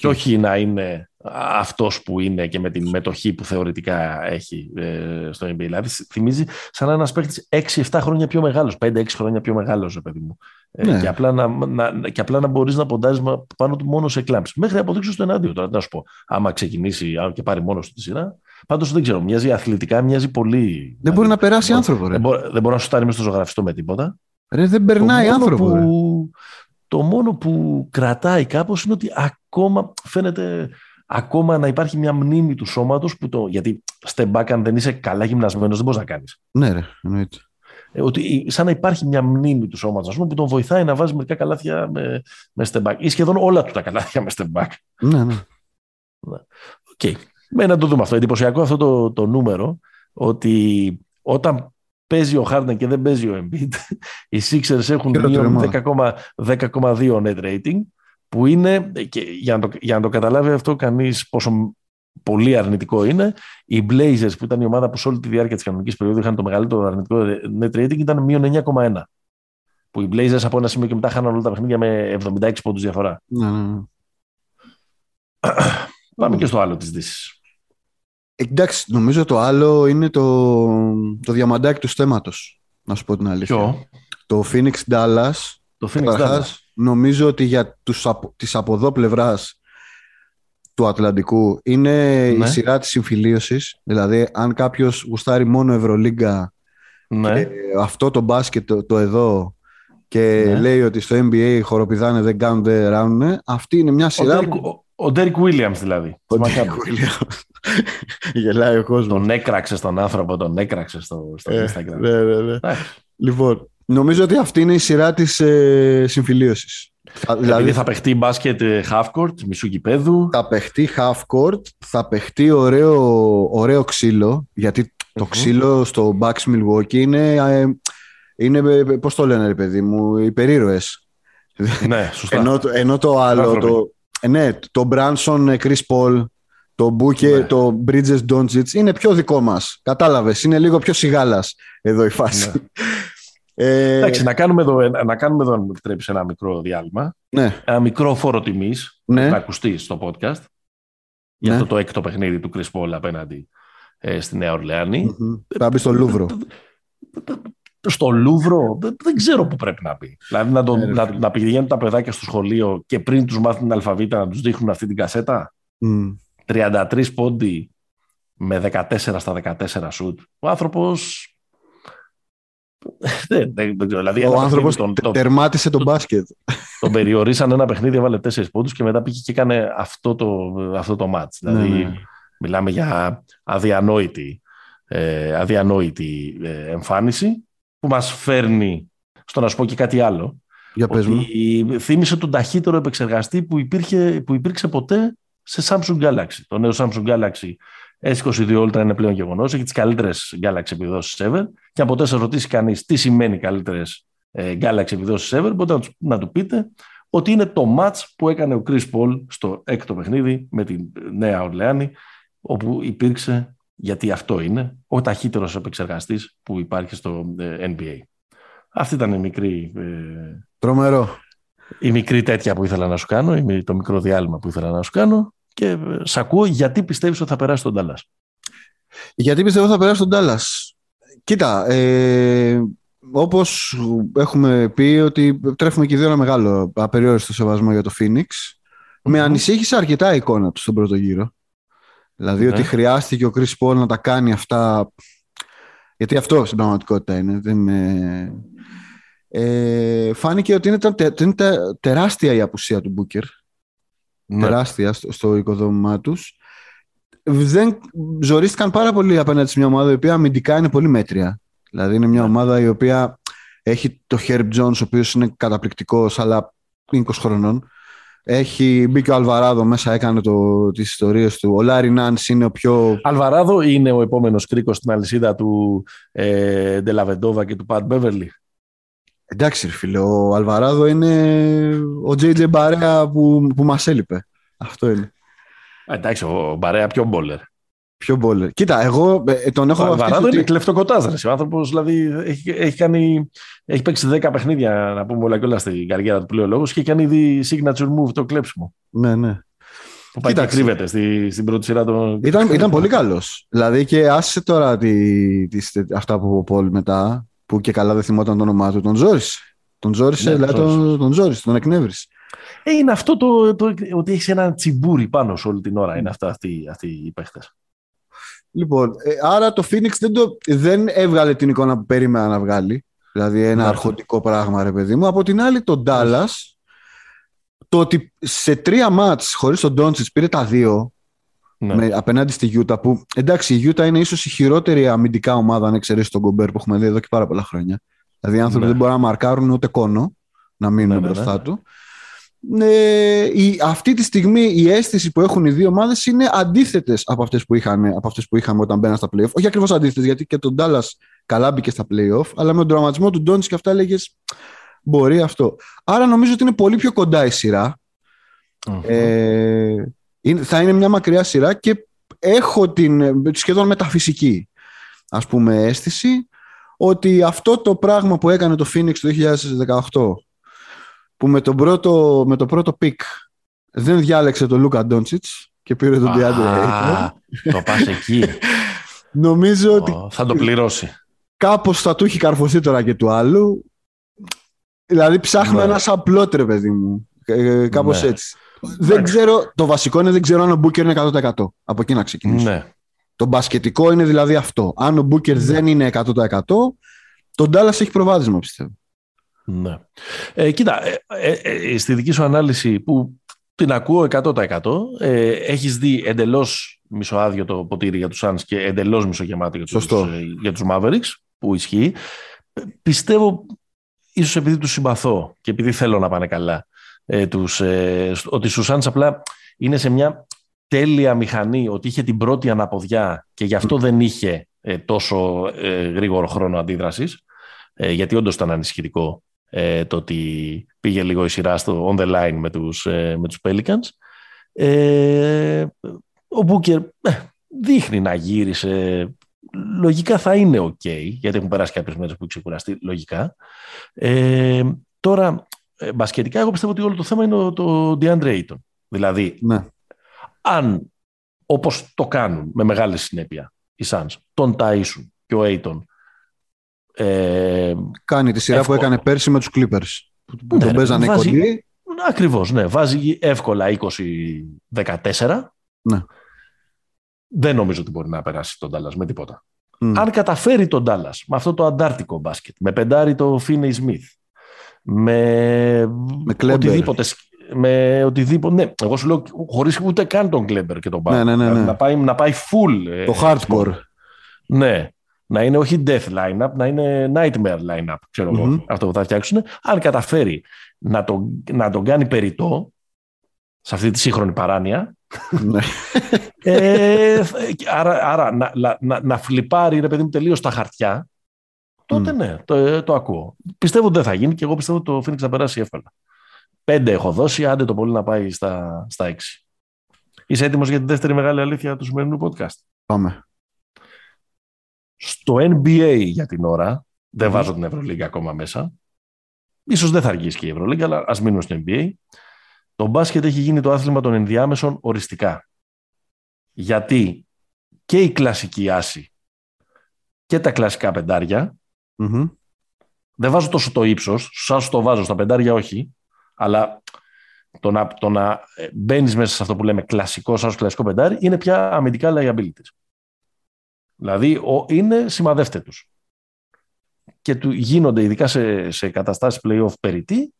Και όχι να είναι αυτός που είναι και με την μετοχή που θεωρητικά έχει ε, στο NBA. Δηλαδή θυμίζει σαν ένας παίκτης 6-7 χρόνια πιο μεγάλος, 5-6 χρόνια πιο μεγάλος, παιδί μου. Ε, ναι. και, απλά να, να, και απλά να μπορείς να ποντάζεις πάνω του μόνο σε κλάμψη. Μέχρι να αποδείξω στο ενάντιο τώρα, να σου πω. Άμα ξεκινήσει αν και πάρει μόνος του τη σειρά. Πάντως δεν ξέρω, μοιάζει αθλητικά, μοιάζει πολύ. Δεν δηλαδή, μπορεί να περάσει άνθρωπο. Ρε. Δεν, μπορεί, δεν μπορεί να σου στάρει μες στο ζωγραφιστό με τίποτα. Ρε, δεν περνάει άνθρωπο. Που, το μόνο που κρατάει κάπως είναι ότι ακόμα φαίνεται ακόμα να υπάρχει μια μνήμη του σώματος που το, γιατί step back αν δεν είσαι καλά γυμνασμένος δεν μπορείς να κάνεις. Ναι ρε, εννοείται. Ε, ότι σαν να υπάρχει μια μνήμη του σώματος πούμε, που τον βοηθάει να βάζει μερικά καλάθια με, με step back ή σχεδόν όλα του τα καλάθια με step back. Ναι, ναι. Okay. Με να το δούμε αυτό. Εντυπωσιακό αυτό το, το νούμερο ότι όταν παίζει ο Harden και δεν παίζει ο Embiid. (laughs) Οι Sixers έχουν 10,2 net rating, που είναι, και για, να το, για να το καταλάβει αυτό κανείς πόσο πολύ αρνητικό είναι, οι Blazers που ήταν η ομάδα που σε όλη τη διάρκεια της κανονικής περίοδου είχαν το μεγαλύτερο αρνητικό net rating ήταν μείον 9,1. Που οι Blazers από ένα σημείο και μετά χάναν όλα τα παιχνίδια με 76 πόντους διαφορά. Ναι, ναι, ναι. Πάμε και στο άλλο της Δύσης. Εντάξει, νομίζω το άλλο είναι το, το διαμαντάκι του στέματος, να σου πω την αλήθεια. Ποιο; Το Phoenix Dallas. Το Phoenix Dallas. Νομίζω ότι για τους, τις από εδώ πλευράς του Ατλαντικού είναι η ναι. σειρά της συμφιλίωσης. Δηλαδή, αν κάποιος γουστάρει μόνο Ευρωλίγκα ναι. και αυτό το μπάσκετ το, το εδώ και ναι. λέει ότι στο NBA οι χοροπηδάνε δεν κάνουν, δεν ράνουν, αυτή είναι μια σειρά... Ο Derrick Williams δηλαδή. Ο Derrick Williams. (laughs) Γελάει ο κόσμος. Τον έκραξε στον άνθρωπο, τον έκραξε στο, στο ε, Instagram. Ναι, ναι, ναι. Λοιπόν, νομίζω ότι αυτή είναι η σειρά της ε, συμφιλίωσης. Δηλαδή θα παιχτεί μπάσκετ ε, half court, μισού γηπέδου. Θα παιχτεί half court, θα παιχτεί ωραίο, ωραίο ξύλο, γιατί το ξύλο στο Bucks Milwaukee είναι, ε, είναι πώς το λένε ρε παιδί μου, υπερήρωες. Ναι, σωστά. ενώ, ενώ το άλλο, το, ναι, το Branson Chris Paul, Το Μπούκε, ναι. το Bridges Doncic είναι πιο δικό μας. Κατάλαβες, είναι λίγο πιο σιγάλας εδώ η φάση. Ναι. Ε... Εντάξει, να κάνουμε εδώ, να κάνουμε εδώ, αν μου επιτρέπει, ένα μικρό διάλειμμα. Ναι. Ένα μικρό φόρο τιμής ναι. να ακουστεί στο podcast για ναι. αυτό το έκτο παιχνίδι του Chris Paul απέναντι ε, στη Νέα Ορλεάνη. Mm-hmm. Θα μπει στο Λούβρο. Στο Λούβρο δεν, ξέρω πού πρέπει να μπει. Δηλαδή να, τον, ε, να, να πηγαίνουν τα παιδάκια στο σχολείο και πριν τους μάθουν την αλφαβήτα να τους δείχνουν αυτή την κασέτα; Mm. 33 πόντι με 14 στα 14 σουτ. Ο άνθρωπο (laughs) δεν, Δηλαδή, ο άνθρωπος τον, τερμάτισε τον μπάσκετ. Τον περιορίσαν ένα παιχνίδι, έβαλε τέσσερις πόντους και μετά πήγε και έκανε αυτό το, αυτό το μάτς. Ναι, δηλαδή, ναι. μιλάμε για αδιανόητη, ε, αδιανόητη ε, εμφάνιση που μας φέρνει στο να σου πω και κάτι άλλο. Για πες μου. Θύμισε τον ταχύτερο επεξεργαστή που, υπήρχε, που υπήρξε ποτέ σε Samsung Galaxy. Το νέο Samsung Galaxy S22 Ultra είναι πλέον γεγονός. Έχει τις καλύτερες Galaxy επιδόσεις ever. Και αν ποτέ σα ρωτήσει κανείς τι σημαίνει καλύτερες ε, Galaxy επιδόσεις ever, μπορείτε να τους πείτε ότι είναι το match που έκανε ο Chris Paul στο έκτο παιχνίδι με τη Νέα Ορλεάνη, όπου υπήρξε, γιατί αυτό είναι, ο ταχύτερος επεξεργαστής που υπάρχει στο ε, NBA. Αυτή ήταν η μικρή. Ε, Τρομερό. Η μικρή τέτοια που ήθελα να σου κάνω, το μικρό διάλειμμα που ήθελα να σου κάνω. Και ε, σ' ακούω γιατί πιστεύεις ότι θα περάσει τον Τάλλας. Γιατί πιστεύω ότι θα περάσει τον Τάλλας. Κοίτα, ε, όπως έχουμε πει ότι τρέφουμε και δύο ένα μεγάλο απεριόριστο σεβασμό για το Phoenix. Με ανησύχησε αρκετά η εικόνα του στον πρώτο γύρο. Δηλαδή ναι. ότι χρειάστηκε ο Chris Paul να τα κάνει αυτά. Γιατί αυτό στην πραγματικότητα είναι. Δεν Ε, φάνηκε ότι είναι, είναι τεράστια η απουσία του Booker ναι. τεράστια στο, οικοδόμημά τους. Δεν ζορίστηκαν πάρα πολύ απέναντι σε μια ομάδα η οποία αμυντικά είναι πολύ μέτρια. Δηλαδή είναι μια ναι. ομάδα η οποία έχει το Herb Jones, ο οποίος είναι καταπληκτικός, αλλά είναι 20 χρονών. Έχει μπει και ο Αλβαράδο μέσα, έκανε το, τις ιστορίες του. Ο Λάρι Νάνς είναι ο πιο... Αλβαράδο είναι ο επόμενος κρίκος στην αλυσίδα του ε, Ντελαβεντόβα και του Πατ Μπέβερλι. Εντάξει, φίλε, ο Αλβαράδο είναι ο JJ Μπαρέα που, που μας έλειπε. Αυτό είναι. Εντάξει, ο Μπαρέα πιο μπόλερ. Πιο μπόλερ. Κοίτα, εγώ ε, τον έχω. Ο Αλβαράδο είναι κλεφτοκοτάζ. Ο άνθρωπος δηλαδή έχει, έχει, κάνει, έχει παίξει 10 παιχνίδια, να πούμε όλα και όλα στην καριέρα του πλέον και έχει κάνει ήδη signature move το κλέψιμο. Ναι, ναι. Που πάει και κρύβεται στη, στην πρώτη σειρά των. Ήταν, ήταν πολύ καλός. Δηλαδή και άσε τώρα τη, τη, αυτά που είπε ο Πολ μετά που και καλά δεν θυμόταν το όνομά του, τον ζόρισε. Τον ζόρισε, ναι, δηλαδή τον, τον ζόρισε, τον εκνεύρισε. Ε, είναι αυτό το, το, ότι έχεις ένα τσιμπούρι πάνω σε όλη την ώρα. Είναι αυτά, αυτοί, αυτοί οι παίχτες. Λοιπόν, ε, άρα το Phoenix δεν, το, δεν έβγαλε την εικόνα που περίμενα να βγάλει. Δηλαδή ένα ναι. αρχοντικό πράγμα, ρε παιδί μου. Από την άλλη, τον Dallas, το ότι σε τρία μάτς χωρίς τον Ντόντσιτς πήρε τα δύο, ναι. με, απέναντι στη Γιούτα που εντάξει η Γιούτα είναι ίσως η χειρότερη αμυντικά ομάδα αν εξαιρέσει τον Κομπέρ που έχουμε δει εδώ και πάρα πολλά χρόνια δηλαδή οι άνθρωποι ναι. δεν μπορούν να μαρκάρουν ούτε κόνο να μείνουν ναι, ναι μπροστά ναι. του ε, η, αυτή τη στιγμή η αίσθηση που έχουν οι δύο ομάδες είναι αντίθετες από αυτές που, από αυτές που είχαμε όταν μπαίναν στα playoff. Όχι ακριβώς αντίθετες, γιατί και τον Dallas καλά μπήκε στα playoff, αλλά με τον τραυματισμό του Ντόνι και αυτά έλεγες μπορεί αυτό. Άρα νομίζω ότι είναι πολύ πιο κοντά η σειρά Ε, θα είναι μια μακριά σειρά και έχω την σχεδόν μεταφυσική ας πούμε αίσθηση ότι αυτό το πράγμα που έκανε το Phoenix το 2018 που με, τον πρώτο, με το πρώτο pick δεν διάλεξε τον Λούκα Ντόντσιτς και πήρε τον DeAndre Το πας εκεί. (laughs) Νομίζω ότι θα το πληρώσει. Κάπως θα του έχει καρφωθεί τώρα και του άλλου. Δηλαδή ψάχνω ναι. ένας σαν παιδί μου. Ε, κάπως ναι. έτσι. Δεν ξέρω, το βασικό είναι δεν ξέρω αν ο Μπούκερ είναι 100%. Από εκεί να ξεκινήσω. Ναι. Το μπασκετικό είναι δηλαδή αυτό. Αν ο Μπούκερ ναι. δεν είναι 100%, τον Ντάλλα έχει προβάδισμα πιστεύω. Ναι. Ε, κοίτα, ε, ε, ε, στη δική σου ανάλυση που την ακούω 100% ε, έχεις δει εντελώς μισοάδιο το ποτήρι για τους Suns και εντελώς μισογεμάτο για τους, για τους Mavericks που ισχύει. Πιστεύω, ίσως επειδή τους συμπαθώ και επειδή θέλω να πάνε καλά, ε, τους, ε, ότι στους Suns απλά είναι σε μια τέλεια μηχανή, ότι είχε την πρώτη αναποδιά και γι' αυτό δεν είχε ε, τόσο ε, γρήγορο χρόνο αντίδρασης, ε, γιατί όντως ήταν ανησυχητικό το ότι πήγε λίγο η σειρά στο on the line με τους, με τους Pelicans. Ο Μπούκερ ε, δείχνει να γύρισε. Λογικά θα είναι ok, γιατί έχουν περάσει κάποιες μέρες που έχει ξεκουραστεί. Λογικά. Ε, τώρα, ε, μπασκετικά, εγώ πιστεύω ότι όλο το θέμα είναι το DeAndre Ayton. Δηλαδή, Ναι. αν όπως το κάνουν με μεγάλη συνέπεια οι Suns, τον ταΐσουν και ο Ayton. Ε, Κάνει τη σειρά Εύκολο. που έκανε πέρσι με τους Clippers. Που που Ναι, τον ρε, παίζανε βάζει- κοντή. Ακριβώς, ναι. Βάζει εύκολα 20-14. Ναι. Δεν νομίζω ότι μπορεί να περάσει τον Dallas με τίποτα. Μμ. Αν καταφέρει τον Dallas με αυτό το αντάρτικο μπάσκετ, με πεντάρι το Finney Smith, με, Με Kleber. οτιδήποτε, σκ- με οτιδήποτε, ναι, εγώ σου λέω χωρίς ούτε καν τον Kleber και τον Bauer. Ναι, ναι, ναι, Δηλαδή ναι. Να, πάει, να πάει full. ε, Το hardcore. ναι. Να είναι όχι death lineup, να είναι nightmare lineup, ξέρω εγώ, Μμμ. αυτό που θα φτιάξουν. Αν καταφέρει να τον, να τον κάνει περιττό σε αυτή τη σύγχρονη παράνοια, Ναι. ε, άρα άρα να, να, να, να φλιπάρει ρε παιδί μου τελείως τα χαρτιά, τότε ναι, το, ε, το ακούω. Πιστεύω ότι δεν θα γίνει και εγώ πιστεύω ότι το Phoenix θα περάσει εύκολα. Πέντε έχω δώσει, άντε το πολύ να πάει στα, στα έξι. Είσαι έτοιμος για τη δεύτερη μεγάλη αλήθεια του σημερινού podcast; Πάμε. Στο NBA για την ώρα, δεν Μμμ. βάζω την Ευρωλίγκα ακόμα μέσα. Ίσως δεν θα αργήσει και η Ευρωλίγκα, αλλά ας μείνουμε στο NBA. Το μπάσκετ έχει γίνει το άθλημα των ενδιάμεσων οριστικά. Γιατί και η κλασική άση και τα κλασικά πεντάρια, Μμμ. δεν βάζω τόσο το ύψος, σας το βάζω στα πεντάρια όχι, αλλά το να, το να ε, μπαίνεις μέσα σε αυτό που λέμε κλασικό, σαν κλασικό πεντάρι, είναι πια αμυντικά liabilities. Δηλαδή ο, είναι σημαδεύτε τους. Και του γίνονται ειδικά σε, σε καταστάσεις play-off περιττή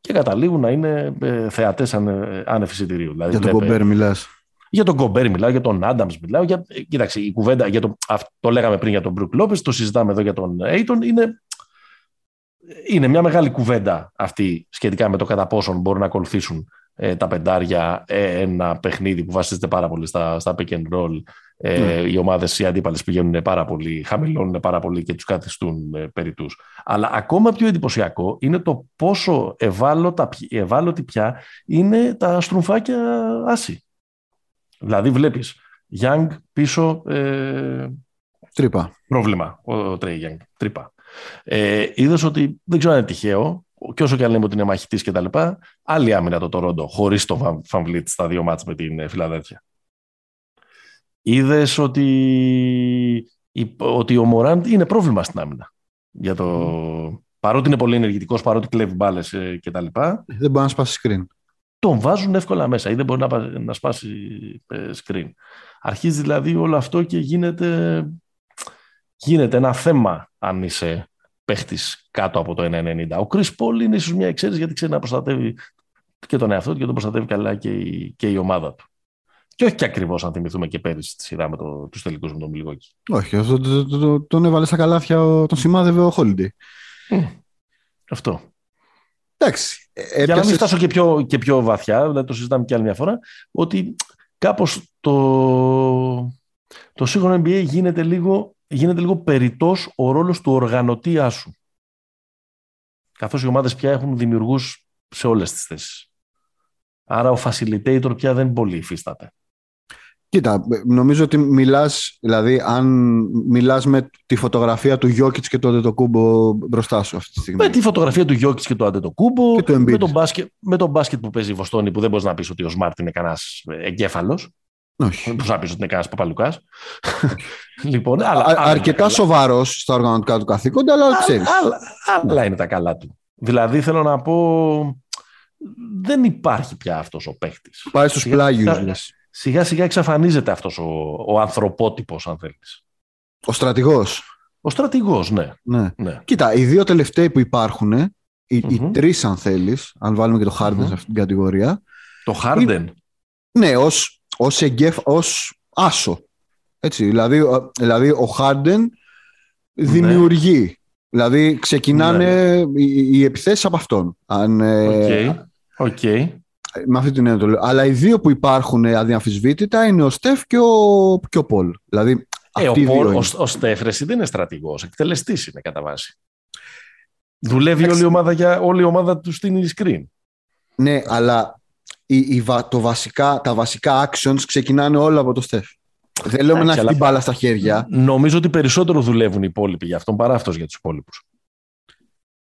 και καταλήγουν να είναι ε, θεατές ανε, άνευ εισιτηρίου. Δηλαδή, Για τον βλέπε- Κομπέρ μιλάς. για τον Κομπέρ μιλάω, για τον Άνταμ μιλάω. Για... ε, Κοίταξε, η κουβέντα για το, αυ- το λέγαμε πριν για τον Μπρουκ Λόπε, το συζητάμε εδώ για τον Έιτον. Είναι, είναι μια μεγάλη κουβέντα αυτή σχετικά με το κατά πόσον μπορούν να ακολουθήσουν ε, τα πεντάρια ε, ένα παιχνίδι που βασίζεται πάρα πολύ στα, στα pick and roll. Ε, Ναι. Οι ομάδες, οι αντίπαλες πηγαίνουν πάρα πολύ, χαμηλώνουν πάρα πολύ και τους καθιστούν ε, περί τους. Αλλά ακόμα πιο εντυπωσιακό είναι το πόσο ευάλωτα, ευάλωτοι πια είναι τα στρουμφάκια άση. Δηλαδή βλέπεις Young πίσω ε, Τρύπα. πρόβλημα, ο Τρέι Young, τρύπα. Ε, είδες ότι δεν ξέρω αν είναι τυχαίο και όσο και αν λέμε ότι είναι μαχητής και τα λοιπά, άλλη άμυνα το Τορόντο, χωρίς το Φαμβλίτ στα δύο μάτς με την ε, Φιλαδέλφια. Είδες ότι, η- ότι ο Μωράντ είναι πρόβλημα στην άμυνα. Για το, παρότι είναι πολύ ενεργητικός, παρότι κλέβει μπάλες ε, και τα λοιπά, Δεν μπορεί να σπάσει screen. τον βάζουν εύκολα μέσα ή δεν μπορεί να, πα- να σπάσει ε, screen. Αρχίζει δηλαδή όλο αυτό και γίνεται, γίνεται ένα θέμα αν είσαι παίχτης κάτω από το 1,90. Ο Chris Paul είναι ίσως μια εξαίρεση γιατί ξέρει να προστατεύει και τον εαυτό του και τον προστατεύει καλά και η, και η ομάδα του. Και όχι και ακριβώς αν θυμηθούμε και πέρυσι τη σειρά με το, τους τελικούς με τον Μιλγόκη. Όχι, αυτό το- το- το- τον έβαλε στα καλάθια, ο- τον σημάδευε ο Holiday. Αυτό. Εντάξει. ε, Για να μην έπιασες- φτάσω και πιο, και πιο βαθιά, δηλαδή το συζητάμε και άλλη μια φορά, ότι κάπως το, το σύγχρονο NBA γίνεται λίγο, γίνεται λίγο περιττός ο ρόλος του οργανωτή άσου. Καθώς οι ομάδες πια έχουν δημιουργούς σε όλες τις θέσεις. Άρα ο facilitator πια δεν πολύ υφίσταται. Κοίτα, νομίζω ότι μιλάς, δηλαδή αν μιλάς με τη φωτογραφία του Γιώκητς και του Αντετοκούμπο μπροστά σου αυτή τη στιγμή. Με τη φωτογραφία του Γιώκης και του Αντετοκούμπο, Και του Embiid. με, τον μπάσκετ, με τον μπάσκετ που παίζει η Βοστόνη, που δεν μπορείς να πεις ότι ο Σμάρτ είναι κανένας εγκέφαλος. Όχι. Πώς να πεις ότι είναι κανένας παπαλουκάς; (laughs) λοιπόν, αλλά, Α- άλλα είναι αρκετά τα καλά. σοβαρός στα οργανωτικά του καθήκοντα, αλλά ξέρεις. Άλλα, άλλα είναι τα καλά του. Δηλαδή θέλω να πω, δεν υπάρχει πια αυτός ο παίχτης. Πάει στους Σιγά- πλάγιους, σιγά- λες. Σιγά σιγά εξαφανίζεται αυτός ο, ο ανθρωπότυπος, αν θέλεις. Ο στρατηγός. Ο στρατηγός, ναι. Ναι. ναι. Κοίτα, οι δύο τελευταίοι που υπάρχουν, οι, οι Μμμ. τρεις αν θέλεις, αν βάλουμε και το Harden Μμμ. σε αυτήν την κατηγορία, Το Χάρντεν. ναι, ως, ως, εγκέφ, ως άσο. Έτσι, δηλαδή, ο- δηλαδή ο Harden δημιουργεί. Δηλαδή ξεκινάνε οι, οι επιθέσεις από αυτόν. Αν, ε, Οκ. Οκ. με αυτή την έννοια το λέω. Αλλά οι δύο που υπάρχουν ε, αδιαμφισβήτητα είναι ο Στεφ και ο, και ο Πολ. Δηλαδή, Ε, ο, αυτοί οι δύο Πολ, είναι. ο, ο Στέφρεση δεν είναι στρατηγός, εκτελεστής είναι κατά βάση. Δουλεύει Εντάξει. όλη η ομάδα, για, όλη η ομάδα του στην screen. Ναι, αλλά η, η, το βασικά, τα βασικά actions ξεκινάνε όλα από το Στεφ. Δεν λέω να έχει την μπάλα στα χέρια. Νομίζω ότι περισσότερο δουλεύουν οι υπόλοιποι για αυτόν παρά αυτός για τους υπόλοιπους.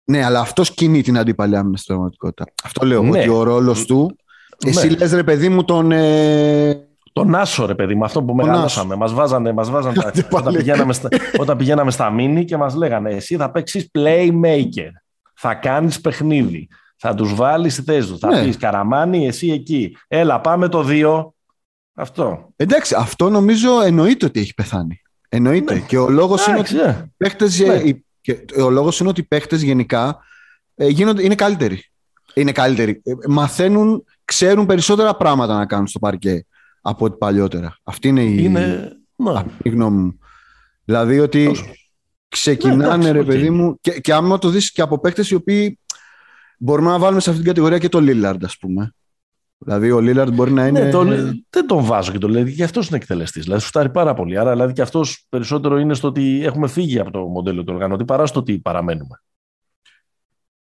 Ναι, αλλά αυτός κινεί την αντίπαλη άμυνα στην πραγματικότητα. Αυτό λέω. Ναι. Ότι ο ρόλος του. Ναι. Εσύ λες, ρε παιδί μου, τον. Ε... Τον Άσο, ρε παιδί μου, αυτό που μεγαλώσαμε. Μας βάζανε, μας βάζανε (laughs) όταν, πηγαίναμε στα, όταν πηγαίναμε στα μίνι και μας λέγανε Εσύ θα παίξεις playmaker. Θα κάνεις παιχνίδι. Θα τους βάλεις στη θέση του. Θα ναι. πεις Καραμάνι, εσύ εκεί. Έλα, πάμε το δύο. Αυτό. Εντάξει, αυτό νομίζω εννοείται ότι έχει πεθάνει. Εννοείται. Ναι. Και ο λόγος είναι ότι ναι. παίχτες, ναι. και ο λόγος είναι ότι οι παίχτε γενικά ε, γίνονται, είναι καλύτεροι. Είναι καλύτεροι. Ε, μαθαίνουν, ξέρουν περισσότερα πράγματα να κάνουν στο παρκέ από ό,τι παλιότερα. Αυτή είναι η, είναι... Ναι. η γνώμη μου. Δηλαδή ότι ξεκινάνε, ναι, ρε παιδί μου, και, και άμα το δεις και από παίχτες οι οποίοι μπορούμε να βάλουμε σε αυτήν την κατηγορία και το Λίλαρντ, ας πούμε. Δηλαδή ο Λίλαρντ μπορεί να ναι, είναι. Ναι, το, δεν τον βάζω και το λέει, και αυτός είναι εκτελεστής. Δηλαδή σου φτάρει πάρα πολύ. Άρα δηλαδή και αυτός περισσότερο είναι στο ότι έχουμε φύγει από το μοντέλο του οργανωτή παρά στο ότι παραμένουμε.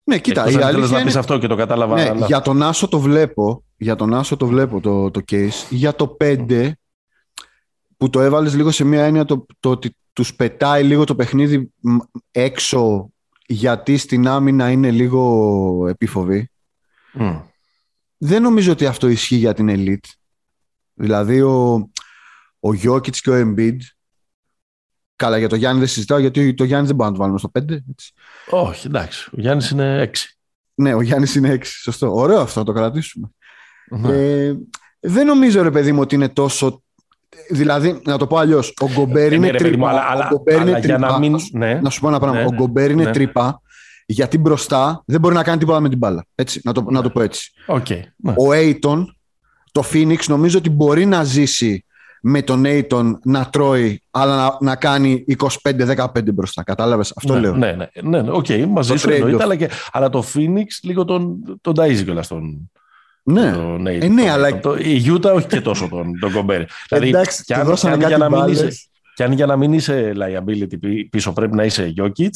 Ναι, κοίτα. η αλήθεια να πεις αυτό και το κατάλαβα. Ναι, για τον Άσο το βλέπω. Για τον Άσο το βλέπω το, το case. Για το 5 που το έβαλες λίγο σε μια έννοια το, το ότι τους πετάει λίγο το παιχνίδι έξω γιατί στην άμυνα είναι λίγο επίφοβη. Mm δεν νομίζω ότι αυτό ισχύει για την elite. Δηλαδή ο, ο Jokic και ο Embiid Καλά, για το Γιάννη δεν συζητάω, γιατί το Γιάννη δεν μπορούμε να το βάλουμε στο 5. Έτσι. Όχι, εντάξει. Ο Γιάννης είναι 6. Ναι, ο Γιάννης είναι 6. Σωστό. Ωραίο αυτό, να το κρατήσουμε. Ναι. Ε, δεν νομίζω, ρε παιδί μου, ότι είναι τόσο. Δηλαδή, να το πω αλλιώς, ο Γκομπέρ ε, είναι ναι, τρύπα. αλλά, αλλά, αλλά, Για να, μην... ναι. να σου πω ένα πράγμα. Ναι, ο Γκομπέρ είναι ναι. τρύπα γιατί μπροστά δεν μπορεί να κάνει τίποτα με την μπάλα. Έτσι, να, το, να το πω έτσι. Okay. Ναι. Ο Aiton, το Phoenix, νομίζω ότι μπορεί να ζήσει με τον Aiton να τρώει, αλλά να, να κάνει 25-15 μπροστά. Κατάλαβες; Αυτό ναι, λέω. Ναι, ναι, ναι, ναι. Okay, μαζί σου εννοείται, αλλά, και, αλλά το Phoenix λίγο τον, τον ταΐζει κιόλας τον. Ναι, τον ε, ναι αλλά... Το, η Utah όχι και τόσο τον, τον Κομπέρι. (laughs) δηλαδή, Εντάξει, και αν, και αν, για να μην είσαι, και αν για να μην είσαι liability πίσω πρέπει να είσαι Jokic,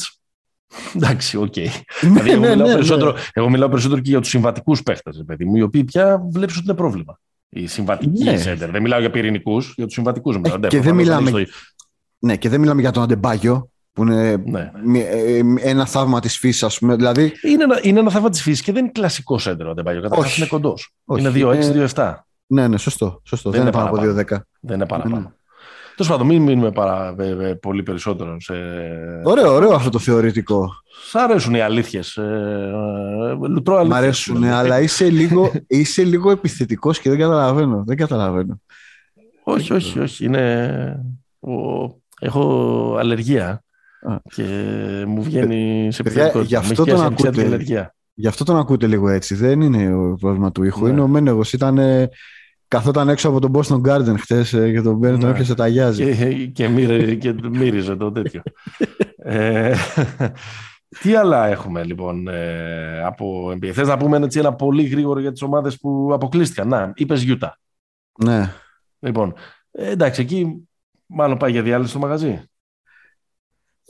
Εντάξει, οκ. Okay. δηλαδή, εγώ, ναι, μιλάω ναι, περισσότερο, ναι. εγώ μιλάω περισσότερο και για τους συμβατικούς παίχτες, παιδί μου, οι οποίοι πια βλέπεις ότι είναι πρόβλημα. Οι συμβατικοί ναι. σέντερ. Δεν μιλάω για πυρηνικούς, για τους συμβατικούς. Ε, και, δεν μιλάμε, ναι, και δεν μιλάμε για τον Αντεμπάγιο, που είναι ναι. Ε, ένα θαύμα της φύσης, ας πούμε. Δηλαδή... Είναι, ένα, είναι ένα θαύμα της φύσης και δεν είναι κλασικό σέντερ ο Αντεμπάγιο. Καταρχά είναι κοντός. Είναι 2-6-2-7. Ναι, ναι, σωστό. σωστό. Δεν, δεν, είναι πάνω από 2-10. Δεν είναι παραπάνω. Τέλος πάντων, μην μείνουμε παρά, πολύ περισσότερο σε. Ωραίο, ωραίο αυτό το θεωρητικό. Σ' αρέσουν οι αλήθειες. Ε, ε, Μ' αρέσουν, αλλά είσαι λίγο, είσαι λίγο επιθετικός και δεν καταλαβαίνω. Δεν καταλαβαίνω. Όχι, όχι, όχι. Είναι... Έχω αλλεργία και μου βγαίνει σε επιθετικό. Γι' αυτό τον ακούτε. Γι' αυτό τον ακούτε λίγο έτσι. Δεν είναι ο πρόβλημα του ήχου. Ναι. Είναι ο Μένεγος. Ήταν Καθόταν έξω από τον Boston Garden χθε ε, και τον Μπέρι τον ναι. έπιασε τα γιάζι. Και, και, μύρι, και μύριζε το τέτοιο. (laughs) ε, τι άλλα έχουμε λοιπόν ε, από NBA. Θες να πούμε έτσι, ένα πολύ γρήγορο για τις ομάδες που αποκλείστηκαν; Να, είπες Utah. Ναι. Λοιπόν, ε, εντάξει, εκεί μάλλον πάει για διάλυση στο μαγαζί.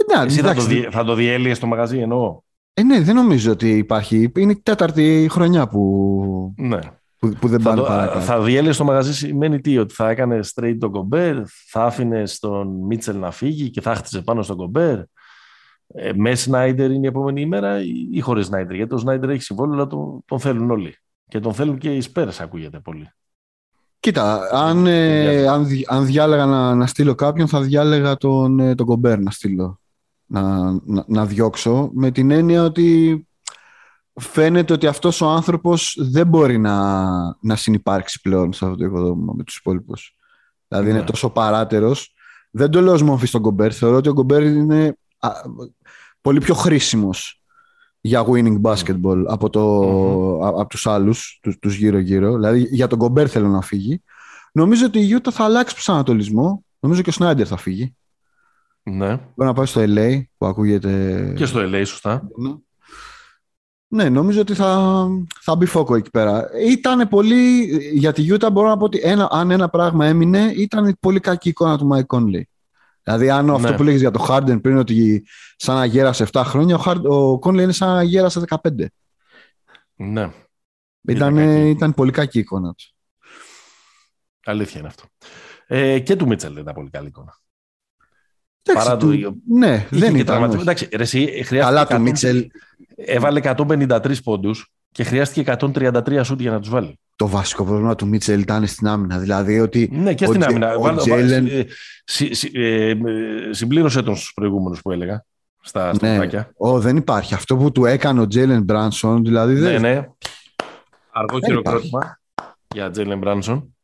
Ε, Εσύ θα το, θα το διέλυες στο μαγαζί εννοώ. Ε, ναι, δεν νομίζω ότι υπάρχει. Είναι η τέταρτη χρονιά που... Ναι. Που, που δεν θα, το, θα διέλυες το μαγαζί σημαίνει τι, ότι θα έκανε straight τον Κομπέρ, θα άφηνες τον Μίτσελ να φύγει και θα χτιζε πάνω στον Κομπέρ. Ε, με Σνάιντερ είναι η επόμενη ημέρα ή χωρίς Σνάιντερ. Γιατί ο Σνάιντερ έχει συμβόλαιο, αλλά τον, τον θέλουν όλοι. Και τον θέλουν και οι Σπέρε, ακούγεται πολύ. Κοίτα, αν, ε, αν, αν διάλεγα να, να στείλω κάποιον, θα διάλεγα τον, ε, τον Κομπέρ να στείλω. Να, να, να διώξω με την έννοια ότι φαίνεται ότι αυτός ο άνθρωπος δεν μπορεί να, να συνεπάρξει πλέον σε αυτό το οικοδόμημα με τους υπόλοιπους. Δηλαδή είναι ναι. τόσο παράτερος. Δεν το λέω ως μορφή στον Κομπέρ. Θεωρώ ότι ο Κομπέρ είναι πολύ πιο χρήσιμος για winning basketball από, το, από τους άλλους, τους, τους γύρω-γύρω. Δηλαδή για τον Γκομπέρ θέλω να φύγει. Νομίζω ότι η Γιούτα θα αλλάξει προσανατολισμό. Νομίζω και ο Σνάιντερ θα φύγει. Ναι. Μπορεί να πάει στο LA που ακούγεται... Και στο LA, σωστά. Ναι. Ναι, νομίζω ότι θα, θα μπει φωτιά εκεί πέρα. Ήταν πολύ. Για τη Γιούτα μπορώ να πω ότι ένα, αν ένα πράγμα έμεινε, ήταν η πολύ κακή εικόνα του Μάικ Κόνλι. Δηλαδή, αν ναι. αυτό που λέγεις για το Χάρντεν πριν ότι σαν να γέρασε 7 χρόνια, ο, Κόνλι είναι σαν να γέρασε 15. Ναι. Ήταν, κακή. ήταν πολύ κακή η εικόνα του. Αλήθεια είναι αυτό. Ε, και του Μίτσελ δεν ήταν πολύ καλή εικόνα. Εντάξει, Παρά του- το- ναι, Είχε δεν και ήταν. τραυματισμό. όχι. Εντάξει, ρε, εσύ, χρειάστηκε Καλά, το 100 Μίτσελ, Έβαλε 153 πόντους και χρειάστηκε 133 σούτ για να τους βάλει. το βασικό πρόβλημα του Μίτσελ ήταν στην άμυνα. Δηλαδή ότι Ναι, και Ο στην Τζε- άμυνα. ο Βάλ- Τζέιλεν- ε, συ- συ- ε, ε, συμπλήρωσε τον στου προηγούμενους που έλεγα. Στα ναι, στροφάκια. ο, δεν υπάρχει. Αυτό που του έκανε ο Τζέιλεν Μπράνσον, δηλαδή Ναι, δεν, ναι. Αργό Δεν χειροκρότημα για Τζέιλεν Μπράνσον.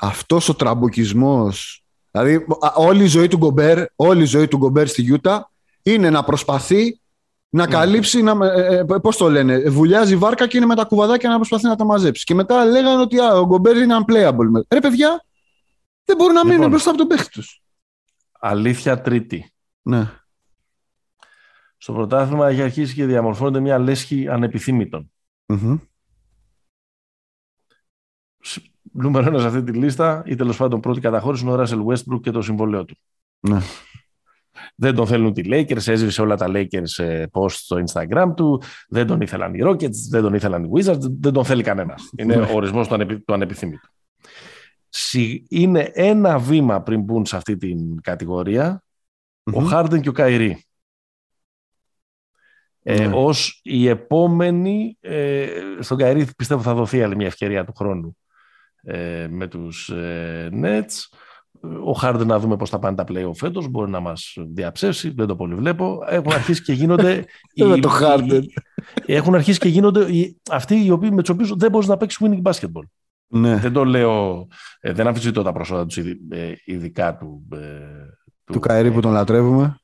αυτός ο τραμποκισμός δηλαδή α, όλη η ζωή του Γκομπέρ όλη η ζωή του Γκομπέρ στη Γιούτα είναι να προσπαθεί να Ναι. καλύψει να, ε, ε, πώς το λένε βουλιάζει βάρκα και είναι με τα κουβαδάκια να προσπαθεί να τα μαζέψει και μετά λέγανε ότι α, ο Γκομπέρ είναι unplayable ρε παιδιά δεν μπορούν να μείνουν Λοιπόν. μπροστά από τον παίχτη τους Αλήθεια τρίτη. ναι. Στο πρωτάθλημα έχει αρχίσει και διαμορφώνεται μια λέσχη ανεπιθύμητων. Μμμ. Νούμερο ένα σε αυτή τη λίστα ή τέλος πάντων πρώτη καταχώρηση είναι ο Ράσελ Westbrook και το συμβόλαιό του. Ναι. Δεν τον θέλουν οι Lakers, έσβησε όλα τα Lakers ε, post στο Instagram του, δεν τον ήθελαν οι Rockets, δεν τον ήθελαν οι Wizards, δεν τον θέλει κανένας. Είναι Ναι. ο ορισμός του, ανεπι, του ανεπιθύμητου. Συ- Είναι ένα βήμα πριν μπουν σε αυτή την κατηγορία ο Μμμ. Χάρντεν και ο Καϊρή. Ε, Ναι. ως η επόμενη, ε, στον Καϊρή πιστεύω θα δοθεί άλλη μια ευκαιρία του χρόνου ε, με τους ε, Nets. Ο Χάρντεν να δούμε πώς θα πάνε τα play-off φέτος, μπορεί να μας διαψεύσει, δεν το πολύ βλέπω. Έχουν αρχίσει και γίνονται... (laughs) Βέβαια οι- το Harden. οι- Έχουν αρχίσει και γίνονται οι- αυτοί οι οποίοι, με τους οποίους δεν μπορείς να παίξεις winning basketball. ναι. Δεν το λέω, ε, δεν αμφισβητώ τα προσόντα τους ειδι- ε, ειδικά του... ε, του Καερή που τον λατρεύουμε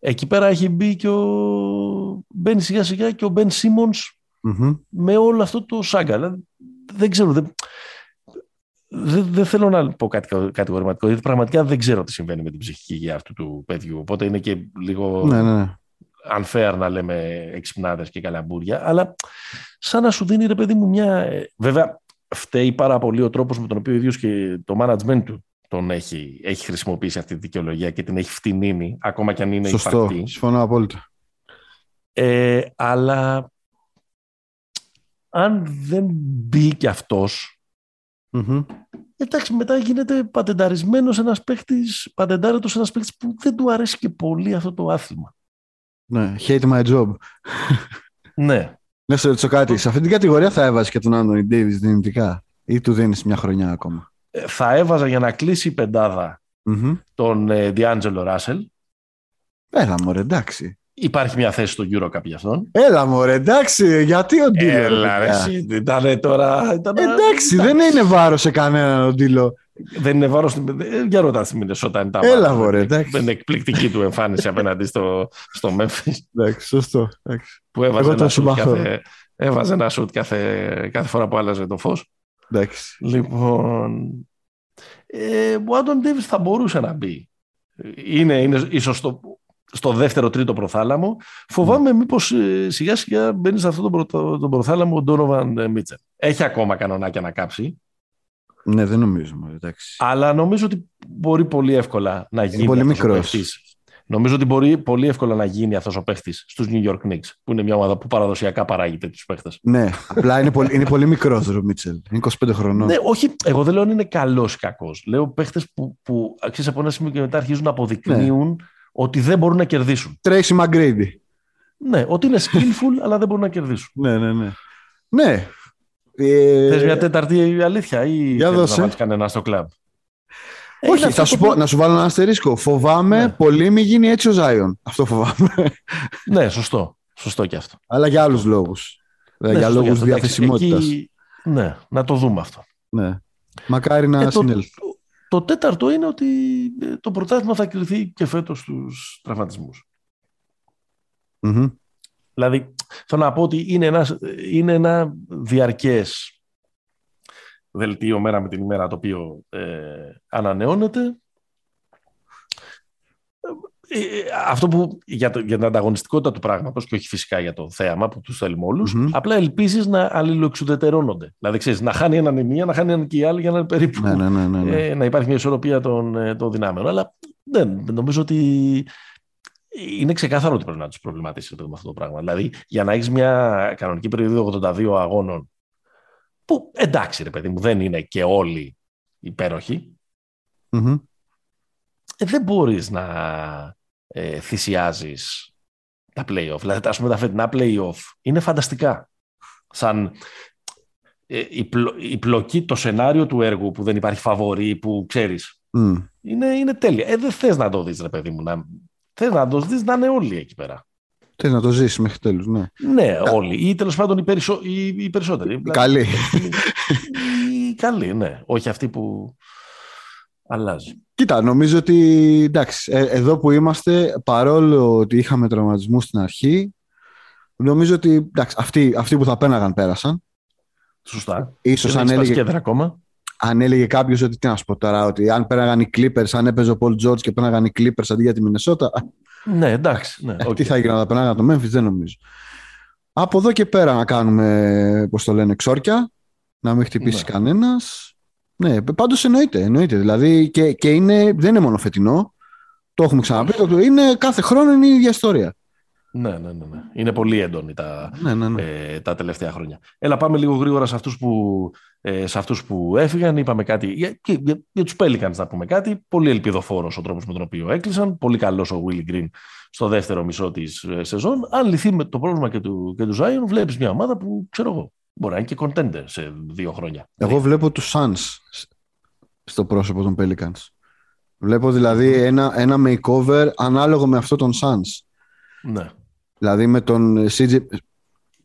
Εκεί πέρα έχει μπει και ο... Μπαίνει σιγά σιγά και ο Μπεν Σίμονς Μμμ. με όλο αυτό το σάγκα. Δηλαδή, Δεν ξέρω. Δεν, δεν, δεν θέλω να πω κάτι κα- κατηγορηματικό, γιατί πραγματικά δεν ξέρω τι συμβαίνει με την ψυχική υγεία αυτού του παιδιού. Οπότε είναι και λίγο ναι, ναι, ναι. unfair να λέμε εξυπνάδες και καλαμπούρια. Αλλά σαν να σου δίνει ρε παιδί μου μια. ε, Βέβαια, φταίει πάρα πολύ ο τρόπος με τον οποίο ο ίδιος και το management του τον έχει, έχει χρησιμοποιήσει αυτή τη δικαιολογία και την έχει φτηνίνει, ακόμα και αν είναι σωστό, υπαρκτή. συμφωνώ απόλυτα Ε, αλλά αν δεν μπει κι αυτός, Μμμ. εντάξει μετά γίνεται πατενταρισμένος ένας παίχτης, πατεντάρετος ένας παίχτης που δεν του αρέσει και πολύ αυτό το άθλημα. ναι, hate my job Ναι. Να σε ρωτήσω κάτι. Σε αυτή την κατηγορία θα έβαζες και τον Άντωνι Ντέιβις δυνητικά, ή του δίνεις μια χρονιά ακόμα; Ε, Θα έβαζα για να κλείσει η πεντάδα Μμμ. τον ε, D'Angelo Russell. Έλα μωρέ, εντάξει. Υπάρχει μια θέση στο Eurocup για αυτόν. Έλα μωρέ, εντάξει. Γιατί ο Ντίλο. ρε Έλα ρε, παιδιά; εσύ, ήταν τώρα... Ήταν, Εντάξει, δεν είναι βάρος σε κανέναν ο Ντίλο. Δεν είναι βάρος. στην- ε, Για ρώτα στη Μινεσότα είναι τα Έλα, βάρος. μωρέ, Δεν- εντάξει. Δεν είναι εκπληκτική του εμφάνιση (laughs) απέναντι στο, στο Memphis. Εντάξει, σωστό. Εντάξει. που έβαζε Εγώ ένα, τον σουτ συμπαθώ. κάθε, έβαζε ένα σουτ κάθε, κάθε φορά που άλλαζε το φως. εντάξει. Λοιπόν, ε, ο Άντων Ντέβις θα μπορούσε να μπει. Είναι, είναι ίσως στο, στο δεύτερο τρίτο προθάλαμο. Φοβάμαι μήπως ε, σιγά σιγά μπαίνει σε αυτό το, προ, τον προθάλαμο ο Ντόνοβαν Μίτσελ. Έχει ακόμα κανονάκια να κάψει, Ναι, δεν νομίζω. μωρέ, Εντάξει. αλλά νομίζω ότι μπορεί πολύ εύκολα να γίνει πολύ αυτός ο μικρός. παίχτης. Νομίζω ότι μπορεί πολύ εύκολα να γίνει αυτός ο παίχτης στους New York Knicks, που είναι μια ομάδα που παραδοσιακά παράγει τέτοιους παίχτες. Ναι, απλά είναι πολύ, είναι πολύ μικρός ο Μίτσελ. Είναι 25 χρονών. Ναι, όχι, εγώ δεν λέω αν είναι καλός ή κακός. Λέω παίχτες που, που ξέρεις, από ένα σημείο και μετά αρχίζουν να αποδεικνύουν Ναι. Ότι δεν μπορούν να κερδίσουν. Τρέισι Μαγκρέιντι. Ναι, ότι είναι skillful, αλλά δεν μπορούν να κερδίσουν. Ναι, ναι, ναι. Ναι. Ε, Θες μια τέταρτη αλήθεια ή Για θέλεις δώσε. να βάλεις κανένα στο κλαμπ; Ε, Όχι, είναι θα αυτό σου το πω, να σου βάλω ένα αστερίσκο. Φοβάμαι Ναι. πολύ μη γίνει έτσι ο Ζάιον. Αυτό φοβάμαι. Ναι, σωστό. Σωστό και αυτό. Αλλά για άλλους λόγους. Ναι, για σωστό και λόγους αυτό. Εντάξει, διαθεσιμότητας. εκεί- Ναι, να το δούμε αυτό. Ναι. Μακάρι να Ε, το, συνέλθει. Το, το τέταρτο είναι ότι ε, το πρωτάθλημα θα κρυθεί και φέτος στους τραυματισμούς. Μμμ. Δηλαδή, θέλω να πω ότι είναι ένα, είναι ένα διαρκές δελτίο μέρα με την ημέρα το οποίο ε, ανανεώνεται. Ε, ε, αυτό που για, το, για την ανταγωνιστικότητα του πράγματος και όχι φυσικά για το θέαμα που τους θέλουμε όλους, Μμμ. απλά ελπίζεις να αλληλοεξουδετερώνονται. Δηλαδή, ξέρεις, να χάνει έναν η μία, να χάνει έναν και η άλλη για να είναι περίπου Ναι, ναι, ναι, ναι, ναι. ε, να υπάρχει μια ισορροπία των, ε, των δυνάμεων. Αλλά δεν, νομίζω ότι είναι ξεκάθαρο ότι πρέπει να τους προβληματίσει ρε παιδί, με αυτό το πράγμα. Δηλαδή, για να έχεις μια κανονική περίοδο 82 αγώνων που εντάξει ρε παιδί μου δεν είναι και όλοι υπέροχοι. Μμμ. Ε, δεν μπορείς να ε, θυσιάζεις τα play-off. Δηλαδή, ας πούμε, τα φετινά play-off είναι φανταστικά. Σαν ε, η, πλο- η πλοκή, το σενάριο του έργου που δεν υπάρχει φαβορή, που ξέρεις, Μμ. είναι, είναι τέλεια. Ε, δεν θες να το δεις, ρε παιδί μου. Να... Θες να το δεις να είναι όλοι εκεί πέρα. Θες να το ζήσεις μέχρι τέλους, ναι. Ναι, όλοι. Ή τέλος πάντων οι, περισσο... οι, οι περισσότεροι. Δηλαδή, Καλή. Οι καλοί, ναι. Όχι αυτοί που αλλάζει. Κοίτα, νομίζω ότι εντάξει, ε, εδώ που είμαστε, παρόλο ότι είχαμε τραυματισμούς στην αρχή, νομίζω ότι εντάξει, αυτοί, αυτοί που θα πέρναγαν πέρασαν. Σωστά. Ίσως Δεν αν έχει σπάσει έλεγε, κέντρα ακόμα. αν έλεγε κάποιος ότι τι να σου πω τώρα, ότι αν πέρναγαν οι Clippers, αν έπαιζε ο Paul George και πέρναγαν οι Clippers αντί για τη Μινεσότα, Ναι, εντάξει. Ναι, (laughs) οκ. τι θα γινόταν, θα πέρναγαν το Memphis, δεν νομίζω. Από εδώ και πέρα να κάνουμε, πώς το λένε, ξόρκια, να μην χτυπήσει Ναι. κανένας. Ναι, πάντως εννοείται, εννοείται. Δηλαδή και, και είναι, δεν είναι μόνο φετινό, το έχουμε ξαναπεί, το, είναι κάθε χρόνο είναι η ίδια ιστορία. Ναι, ναι, ναι, ναι. Είναι πολύ έντονη τα, Ναι, ναι, ναι. ε, τα τελευταία χρόνια. Έλα, πάμε λίγο γρήγορα σε αυτούς που, ε, σε αυτούς που έφυγαν. Είπαμε κάτι. Για, και, για, για τους Pelicans να πούμε κάτι. Πολύ ελπιδοφόρος ο τρόπος με τον οποίο έκλεισαν. Πολύ καλός ο Willie Green στο δεύτερο μισό της ε, σεζόν. Αν λυθεί με το πρόβλημα και του, και του Zion, βλέπεις μια ομάδα που, ξέρω εγώ, μπορεί να είναι και contender σε δύο χρόνια. Εγώ βλέπω τους Suns στο πρόσωπο των Pelicans. Βλέπω δηλαδή ένα, ένα makeover ανάλογο με αυτό των Suns. Ναι. Δηλαδή με τον CJ...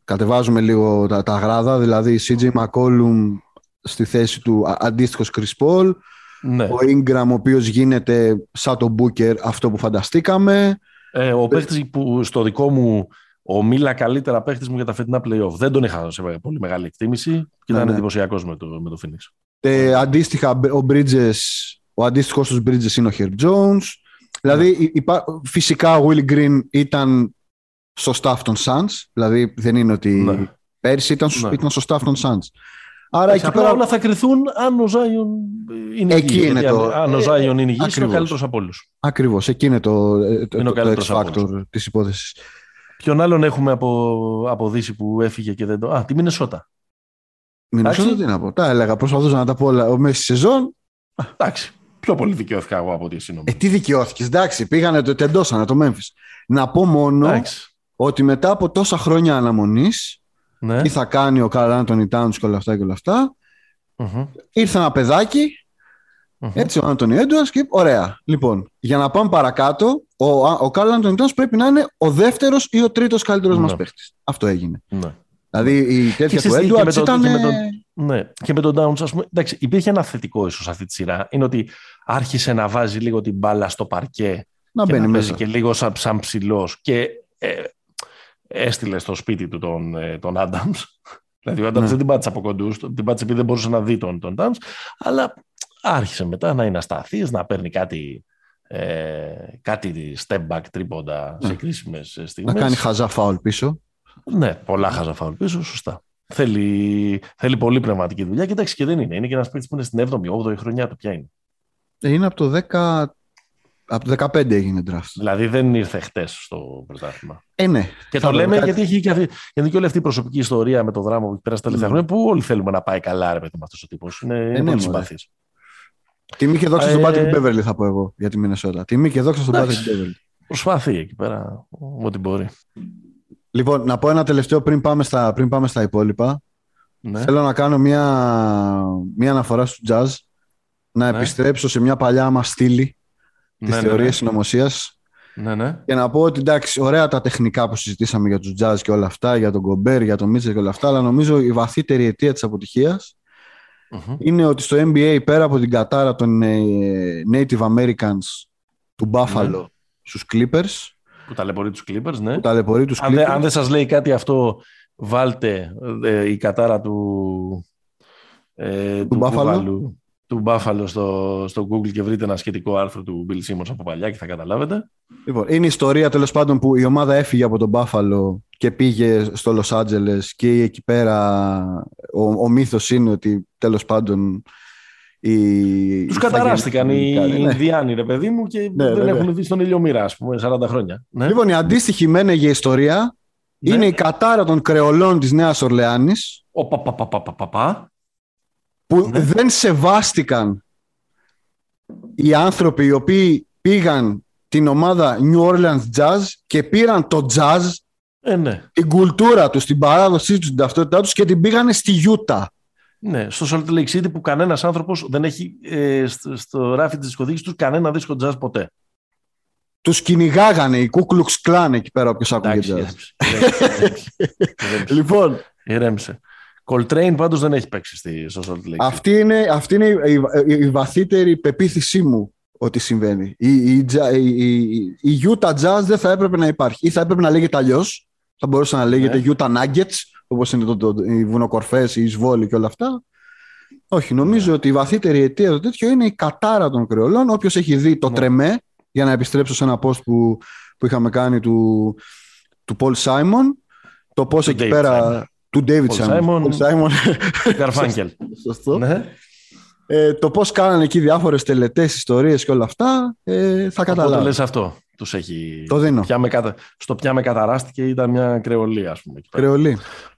Κατεβάζουμε λίγο τα, τα γράδα, δηλαδή CJ McCollum στη θέση του α- αντίστοιχος Chris Paul, ναι. ο Ingram ο οποίος γίνεται σαν τον Booker αυτό που φανταστήκαμε. Ε, ο παίχτης που στο δικό μου ο Μίλα καλύτερα παίχτης μου για τα φετινά playoff. Δεν τον είχα σε πολύ μεγάλη εκτίμηση και Ναι, ήταν ναι. εντυπωσιακός με το, με το Phoenix. Ε, αντίστοιχα, ο Bridges, ο αντίστοιχος τους Bridges είναι ο Herb Jones. Δηλαδή, υ- υπά- φυσικά ο Will Green ήταν στο staff των Suns. Δηλαδή, δεν είναι ότι Ναι. πέρσι ήταν, στο- Ναι. ήταν στο staff των Suns. Άρα, εκεί Απλά πέρα... όλα θα κρυθούν αν ο Ζάιον είναι Εκεί υγιής. είναι Γιατί το- αν, αν ο ε, Ζάιον είναι υγιής, είναι ο ακριβώς. καλύτερος από όλους. Ακριβώς, εκεί είναι το, ε, το, Είναι ο το, το καλύτερος X από factor της υπόθεσης. Ποιον άλλον έχουμε από, από Δύση που έφυγε και δεν το... Α, τη Μινεσότα. Μινεσότα Εντάξει. τι να πω. Τα έλεγα, προσπαθούσα να τα πω όλα μέσα στη σεζόν. Εντάξει. Πιο πολύ δικαιώθηκα εγώ από ότι εσύ Ε, νομίζω. τι δικαιώθηκες, εντάξει, πήγανε, το τεντώσανε το Memphis. Να πω μόνο Εντάξει. ότι μετά από τόσα χρόνια αναμονής, Ναι. τι θα κάνει ο Καρl Άντωνι Towns και όλα αυτά και όλα αυτά, Μμμ. ήρθε ένα παιδάκι, Μμμ. έτσι ο Άντωνι Έντουαρς και ωραία. Λοιπόν, για να πάμε παρακάτω, ο, ο Καρl Άντωνι Towns πρέπει να είναι ο δεύτερος ή ο τρίτος καλύτερος Ναι. μας παίχτης. Αυτό έγινε. Ναι. Δηλαδή η τέτοια ξέρεις του τι, και Έντουαρτς με το- ήταν... και με το- ε, Ναι, και με τον Downs, ας πούμε, εντάξει, υπήρχε ένα θετικό ίσως αυτή τη σειρά. Είναι ότι άρχισε να βάζει λίγο την μπάλα στο παρκέ Να και μπαίνει να παίζει μέσα. και λίγο σαν, σαν ψηλός και ε, έστειλε στο σπίτι του τον, ε, τον Adams. (laughs) δηλαδή ο Adams Ναι. δεν την πάτησε από κοντούς, την πάτησε επειδή δεν μπορούσε να δει τον, τον Downs, αλλά άρχισε μετά να είναι ασταθής, να παίρνει κάτι, ε, κάτι step back τρίποντα σε Ναι. κρίσιμες Να στιγμές. κάνει χαζά φάουλ πίσω. Ναι, πολλά χάζα φάουλ πίσω, σωστά. Θέλει, θέλει πολύ πνευματική δουλειά και εντάξει και δεν είναι. Είναι και ένας παίκτης που είναι στην 7η, 8η χρονιά του. Ποια είναι. Ε, Είναι από το 10... Από το 15 έγινε draft. Δηλαδή δεν ήρθε χτες στο πρωτάθλημα. Ε, ναι. Και Θα το δω λέμε κάτι. γιατί έχει και, αυτή, γιατί και όλη αυτή η προσωπική ιστορία με το δράμα που έχει περάσει τα τελευταία Ναι. χρόνια που όλοι θέλουμε να πάει καλά, ρε παιδί με αυτός ο τύπος. Είναι, είναι ναι, πολύ μωρέ. συμπαθής. Τιμή και δόξα στον Ε, Patrick Beverly θα πω εγώ για τη Μινεσότα. Τιμή και δόξα στον Patrick Εντάξει. Beverly. Προσπαθεί εκεί πέρα ό,τι μπορεί. Λοιπόν, να πω ένα τελευταίο πριν πάμε στα, πριν πάμε στα υπόλοιπα. Ναι. Θέλω να κάνω μια, μια αναφορά στο jazz. Να Ναι. επιστρέψω σε μια παλιά μας στήλη της Ναι, ναι, θεωρίας ναι. συνωμοσίας ναι, ναι. και να πω ότι εντάξει, ωραία τα τεχνικά που συζητήσαμε για τους jazz και όλα αυτά, για τον Γκομπέρ, για τον Μίτσελ και όλα αυτά, αλλά νομίζω η βαθύτερη αιτία της αποτυχίας Μμμ. είναι ότι στο NBA πέρα από την κατάρα των ε, Native Americans του Buffalo Ναι. στους Clippers, Που ταλαιπωρεί τους Clippers, ναι. που ταλαιπωρεί τους Αν, Clippers, δεν- αν δεν σας λέει κάτι αυτό, βάλτε ε, η κατάρα του, ε, του, Buffalo. Μπούφαλου- του Buffalo στο, στο Google και βρείτε ένα σχετικό άρθρο του Bill Simmons από παλιά και θα καταλάβετε. Λοιπόν, είναι η ιστορία τέλος πάντων που η ομάδα έφυγε από τον Μπάφαλο και πήγε στο Λος Άντζελες και εκεί πέρα ο, ο μύθος είναι ότι τέλος πάντων οι, Τους οι καταράστηκαν οι Ινδιάνοι, ναι. Ινδιάνοι, ρε παιδί μου, και δεν βέβαια. έχουν δει στον ήλιο μοίρα, ας πούμε, 40 χρόνια. Ναι. Λοιπόν, η αντίστοιχη μένεγε ιστορία Ναι. είναι η κατάρα των κρεολών της Νέας Ορλεάνης Ο πα, που ναι. δεν σεβάστηκαν οι άνθρωποι οι οποίοι πήγαν την ομάδα New Orleans Jazz και πήραν το jazz, ε, ναι. την κουλτούρα τους, την παράδοσή τους, την ταυτότητά τους και την πήγανε στη Utah. Ναι, στο Salt Lake City που κανένας άνθρωπος δεν έχει ε, στο, στο ράφι της δισκοδίκης τους κανένα δίσκο jazz ποτέ. Τους κυνηγάγανε οι Κούκλουξ Κλάν εκεί πέρα όποιος άκουγε jazz. (laughs) λοιπόν, ηρέμησε. Coltrane πάντως δεν έχει παίξει στη, στο Salt Lake. Αυτή είναι, αυτή είναι η, η, η βαθύτερη πεποίθησή μου ότι συμβαίνει. Η, η, η, η, Utah Jazz δεν θα έπρεπε να υπάρχει. Ή θα έπρεπε να λέγεται αλλιώς. Θα μπορούσε να λέγεται ναι. Utah Nuggets, όπως είναι το, το, οι βουνοκορφές, η εισβόλη και όλα αυτά. Όχι, νομίζω ναι. ότι η βαθύτερη αιτία το τέτοιο είναι η κατάρα των κρεολών. Όποιος έχει δει το ναι. τρεμέ, για να επιστρέψω σε ένα post που, που είχαμε κάνει του, του Paul Simon, το πώ εκεί πέρα του David Simon. Simon. Garfunkel. (laughs) Σωστό. Ναι. Ε, το πώς κάνανε εκεί διάφορες τελετές, ιστορίες και όλα αυτά, ε, θα καταλάβω. Το λες αυτό. Τους έχει... Το δίνω. Πια με κατα... Στο πια με καταράστηκε ήταν μια κρεολή, ας πούμε. Κρεολή.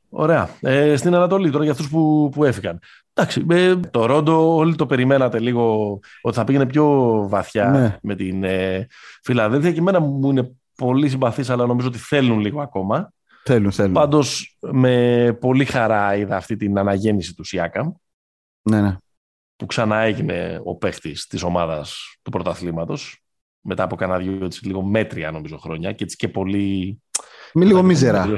Ωραία. Ε, στην Ανατολή τώρα για αυτούς που, που έφυγαν. Εντάξει, ε, το Ρόντο όλοι το περιμένατε λίγο ότι θα πήγαινε πιο βαθιά ναι. με την ε, Φιλαδέλφια και εμένα μου είναι πολύ συμπαθής αλλά νομίζω ότι θέλουν λίγο ακόμα. Θέλουν, θέλουν. Πάντως με πολύ χαρά είδα αυτή την αναγέννηση του Σιάκαμ. Ναι, ναι. Που ξανά έγινε ο παίχτης της ομάδας του πρωταθλήματος μετά από κανένα δυο έτσι, λίγο μέτρια νομίζω χρόνια και έτσι και πολύ... Μη λίγο μίζερα.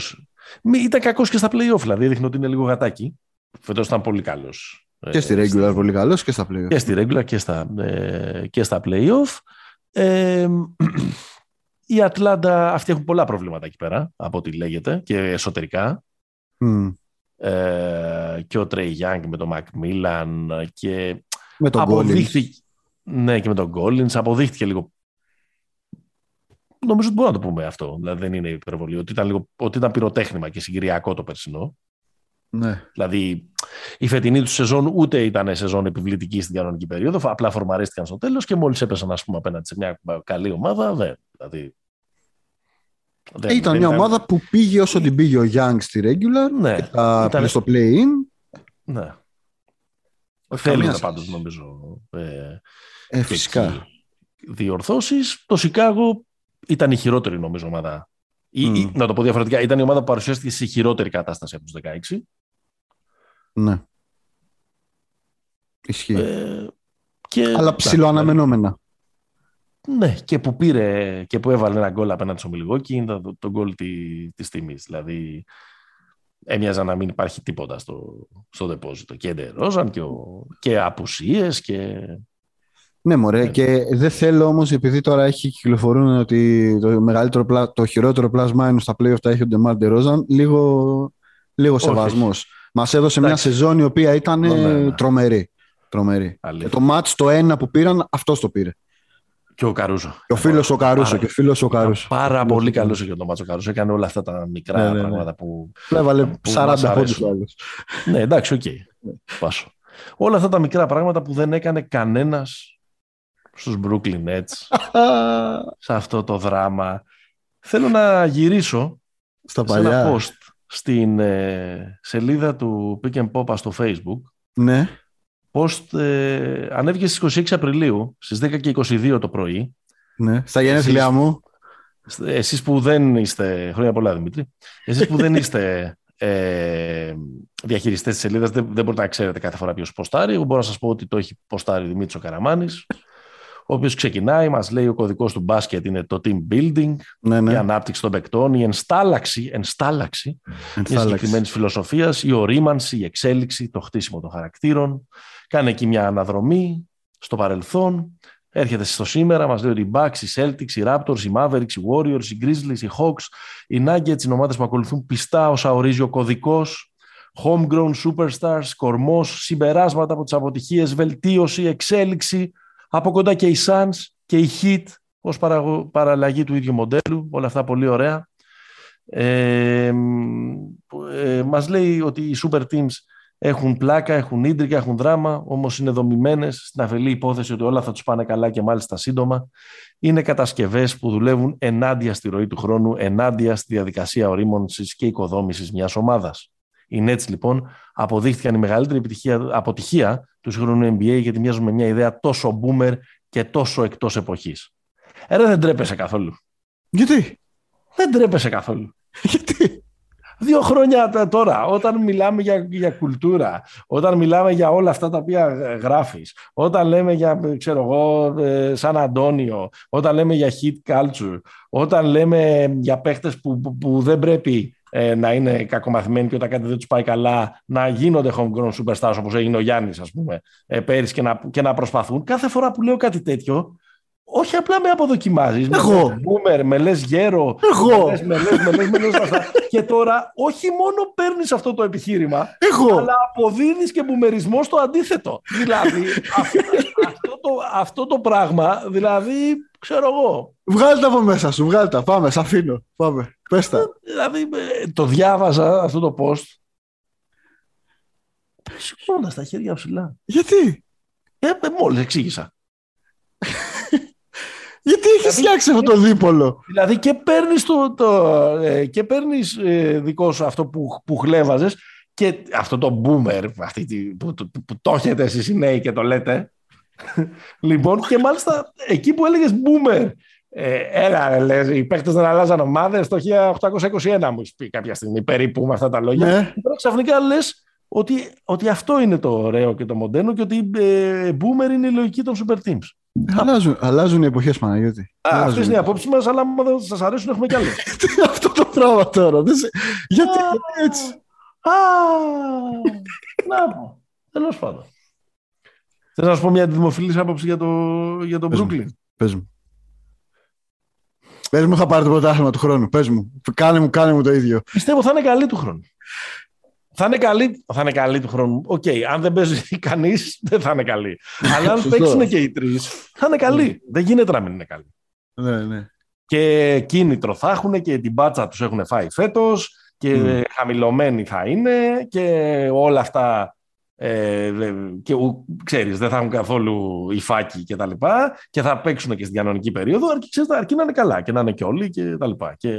Ήταν κακός και στα play-off, δηλαδή έδειχνε ότι είναι λίγο γατάκι. Φέτος ήταν πολύ καλός. Και στη regular πολύ καλός και στα play-off. Και στη regular και στα, ε, και στα play-off. Ε, η Ατλάντα, αυτοί έχουν πολλά προβλήματα εκεί πέρα, από ό,τι λέγεται, και εσωτερικά. Mm. Ε, και ο Τρέι Γιάνγκ με τον Μακμίλαν και με τον αποδείχθηκε... Ναι, και με τον Κόλινς αποδείχθηκε λίγο νομίζω ότι μπορούμε να το πούμε αυτό. Δηλαδή δεν είναι υπερβολή. Ότι ήταν, λίγο, ότι ήταν πυροτέχνημα και συγκυριακό το περσινό. Ναι. Δηλαδή η φετινή του σεζόν ούτε ήταν σεζόν επιβλητική στην κανονική περίοδο. Απλά φορμαρίστηκαν στο τέλος και μόλις έπεσαν ας πούμε, απέναντι σε μια καλή ομάδα. Δεν, δηλαδή, δεν, ήταν δεν μια ήταν... ομάδα που πήγε όσο την πήγε ο Young στη regular. Ναι. Και τα ήταν... στο play-in. Ναι. Θέλουν πάντως νομίζω. Ε, ε, φυσικά. Διορθώσεις. Το Σικάγο ήταν η χειρότερη νομίζω ομάδα. Ή, ή, να το πω διαφορετικά, ήταν η ομάδα που παρουσιάστηκε σε χειρότερη κατάσταση από τους 16. Ναι. Ισχύει. Ε, και, Αλλά ψηλοαναμενόμενα. Ναι, και που πήρε και που έβαλε ένα γκολ απέναντι στο Μιλγόκι είναι το, το γκολ τη, της τιμής. Δηλαδή, έμοιαζε να μην υπάρχει τίποτα στο, στο δεπόζιτο. Και εντερόζαν και, και απουσίες και ναι, μωρέ, ναι. και δεν θέλω όμως, επειδή τώρα έχει κυκλοφορούν ότι το, μεγαλύτερο, το χειρότερο πλάσμα είναι στα playoff τα έχει ο Ντεμάρ Ρόζαν, λίγο, λίγο σεβασμός. Μας έδωσε μια σεζόν η οποία ήταν ναι, ναι. τρομερή. τρομερή. Και το ματς το ένα που πήραν, αυτός το πήρε. Και ο Καρούσο. Και ο φίλος ο Καρούσο. Πάρα, και ο φίλος ο Καρούσο. Πάρα πολύ καλός για το ματς ο Καρούσο. Έκανε όλα αυτά τα μικρά ναι, ναι, πράγματα που. Έβαλε 40 πόντους Ναι, εντάξει, OK. Okay. Πάσο. Όλα αυτά τα μικρά πράγματα που δεν έκανε κανένας στους Brooklyn Nets (laughs) σε αυτό το δράμα. Θέλω να γυρίσω Στα παλιά. σε ένα post στην ε, σελίδα του Pick and Pop στο Facebook. Ναι. Post ε, ανέβηκε στις 26 Απριλίου, στις 10 και 22 το πρωί. Ναι, στα γενέθλιά μου. Εσείς που δεν είστε, χρόνια πολλά Δημήτρη, εσείς που δεν (laughs) είστε ε, διαχειριστές της σελίδας, δεν, δεν μπορείτε να ξέρετε κάθε φορά ποιος ποστάρει. Εγώ μπορώ να σας πω ότι το έχει ποστάρει ο Δημήτρης ο Καραμάνης ο οποίο ξεκινάει, μας λέει ο κωδικός του μπάσκετ είναι το team building, ναι, ναι. η ανάπτυξη των παικτών, η ενστάλλαξη, ενστάλλαξη, μιας συγκεκριμένης φιλοσοφίας, η ορίμανση, η εξέλιξη, το χτίσιμο των χαρακτήρων. Κάνει εκεί μια αναδρομή στο παρελθόν. Έρχεται στο σήμερα, μας λέει ότι οι Bucks, οι Celtics, οι Raptors, οι Mavericks, οι Warriors, οι Grizzlies, οι Hawks, οι Nuggets, οι ομάδε που ακολουθούν πιστά όσα ορίζει ο κωδικός. Homegrown superstars, κορμός, συμπεράσματα από τις αποτυχίες, βελτίωση, εξέλιξη, από κοντά και οι Suns και οι Heat ως παραλλαγή του ίδιου μοντέλου. Όλα αυτά πολύ ωραία. Ε, ε, μας λέει ότι οι super teams έχουν πλάκα, έχουν ίντρικα, έχουν δράμα, όμως είναι δομημένες στην αφελή υπόθεση ότι όλα θα τους πάνε καλά και μάλιστα σύντομα. Είναι κατασκευές που δουλεύουν ενάντια στη ροή του χρόνου, ενάντια στη διαδικασία ορίμονσης και οικοδόμησης μιας ομάδας. Οι Nets λοιπόν αποδείχθηκαν η μεγαλύτερη επιτυχία, αποτυχία τους σύγχρονου NBA γιατί μοιάζουν με μια ιδέα τόσο boomer και τόσο εκτός εποχής. Άρα δεν τρέπεσαι καθόλου. Γιατί; Δεν τρέπεσαι καθόλου. (laughs) Γιατί; Δύο χρόνια τώρα, όταν μιλάμε για, για κουλτούρα, όταν μιλάμε για όλα αυτά τα οποία γράφεις, όταν λέμε για, ξέρω εγώ, ε, Σαν Αντώνιο, όταν λέμε για hit culture, όταν λέμε για παίχτες που, που, που δεν πρέπει ε, να είναι κακομαθημένοι και όταν κάτι δεν τους πάει καλά να γίνονται homegrown superstars όπως έγινε ο Γιάννης ας πούμε ε, πέρυσι και να, και να προσπαθούν. Κάθε φορά που λέω κάτι τέτοιο όχι απλά με αποδοκιμάζεις. Εγώ. Με boomer, με λες γέρο. Εγώ. Με λες, με λες, με λες αυτά. και τώρα όχι μόνο παίρνεις αυτό το επιχείρημα, Εγώ. αλλά αποδίδει και μπούμερισμό στο αντίθετο. δηλαδή (laughs) αυτό, αυτό, το, αυτό το πράγμα, δηλαδή, ξέρω εγώ. Βγάλτε τα από μέσα σου, βγάλτε τα. Πάμε, σ' αφήνω. Πάμε. Πες τα. Δηλαδή, ε, το διάβαζα αυτό το post. Σηκώνοντα τα χέρια ψηλά. Γιατί; Ε, ε, Μόλις εξήγησα. (laughs) Γιατί έχεις φτιάξει αυτό το δίπολο; Δηλαδή και παίρνεις, το, το, ε, και παίρνεις ε, δικό σου αυτό που, που χλέβαζες και αυτό το boomer αυτή, τη- που, που, που το έχετε εσείς οι νέοι και το λέτε. (laughs) λοιπόν και μάλιστα εκεί που έλεγες boomer ε, έλα ρε, λες, οι παίκτες δεν αλλάζαν ομάδες το 1821 μου έχεις πει κάποια στιγμή περίπου με αυτά τα λόγια. Ναι. Και τώρα ξαφνικά λες ότι, ότι αυτό είναι το ωραίο και το μοντέρνο και ότι ε, boomer είναι η λογική των super teams. Αλλάζουν, αλλάζουν οι εποχές, Παναγιώτη. Α, Αλλάζουν. Αυτές είναι οι απόψεις μας, αλλά άμα δεν σας αρέσουν έχουμε κι άλλες. (laughs) Τι είναι αυτό το πράγμα τώρα. Δεν σε... Γιατί Α. γιατί έτσι; Α, να πω. Τέλος πάντων. Θέλω να σου πω μια δημοφιλής άποψη για το, για το Πες μου. Brooklyn; Πες μου. Πες μου, θα πάρει το πρωτάθλημα του χρόνου. Πες μου. Κάνε μου, κάνε μου το ίδιο. Πιστεύω θα είναι καλή του χρόνου. Θα είναι καλή, θα είναι καλή του χρόνου. Οκ, αν δεν παίζει (laughs) κανείς, δεν θα είναι καλή. (laughs) Αλλά αν Σωστό. παίξουν και οι τρεις, θα είναι καλή. Δεν γίνεται να μην είναι καλή. Ναι, ναι. Και κίνητρο θα έχουν και την μπάτσα τους έχουν φάει φέτος και Μμ. χαμηλωμένοι θα είναι και όλα αυτά. Ε, δε- και ου- ξέρεις, δεν θα έχουν καθόλου υφάκι και τα λοιπά και θα παίξουν και στην κανονική περίοδο αρκεί, ξέρεις, αρκεί να είναι καλά και να είναι και όλοι και τα λοιπά και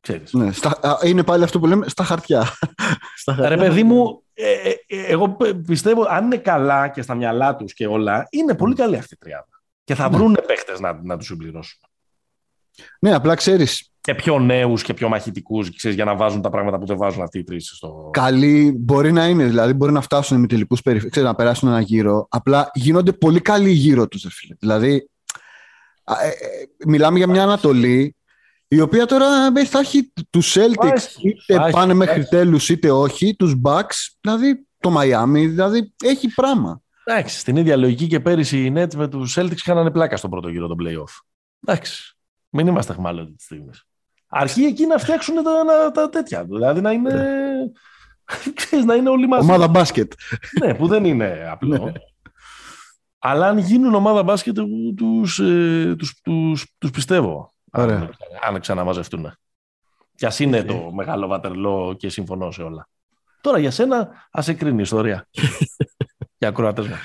ξέρεις. ναι. Στα, α, είναι πάλι αυτό που λέμε στα χαρτιά. (laughs) στα χαρτιά. Ρε παιδί μου, ε, ε, ε, εγώ πε- πιστεύω αν είναι καλά και στα μυαλά τους και όλα, είναι πολύ καλή αυτή η τριάδα. Και θα Ναι. βρουν παίχτες να, να τους συμπληρώσουν. Ναι, απλά ξέρεις, Και πιο νέους και πιο μαχητικούς, ξέρεις, για να βάζουν τα πράγματα που δεν βάζουν αυτοί οι τρεις στο... καλοί μπορεί να είναι, δηλαδή μπορεί να φτάσουν με τελικούς περιφέρειε, ξέρεις, να περάσουν ένα γύρο. Απλά γίνονται πολύ καλοί γύρω τους, φίλε. Δηλαδή, α, ε, ε, μιλάμε για μια Ανατολή η οποία τώρα ε, θα έχει τους Celtics Έχει, είτε έχει, πάνε μέχρι έχει. τέλους είτε όχι, τους Bucks, δηλαδή το Miami, δηλαδή έχει πράγμα. Εντάξει, στην ίδια λογική και πέρυσι οι Nets με τους Celtics κάνανε πλάκα στον πρώτο γύρο των playoff. Εντάξει, μην είμαστε χμάλωτοι τις στιγμές. Αρχή εκεί να φτιάξουν τα, τα, τα τέτοια, δηλαδή να είναι... ξέρεις, να είναι όλοι μαζί. Ομάδα μπάσκετ. Ναι, που δεν είναι απλό. Ναι. Αλλά αν γίνουν ομάδα μπάσκετ, εγώ τους, ε, τους, τους, τους πιστεύω. Ωραία. Αν, αν ξαναμαζευτούν. Κι ας είναι το μεγάλο βατερλό και συμφωνώ σε όλα. Τώρα για σένα, ας εκρίνει η ιστορία. (laughs) για ακροατές μας.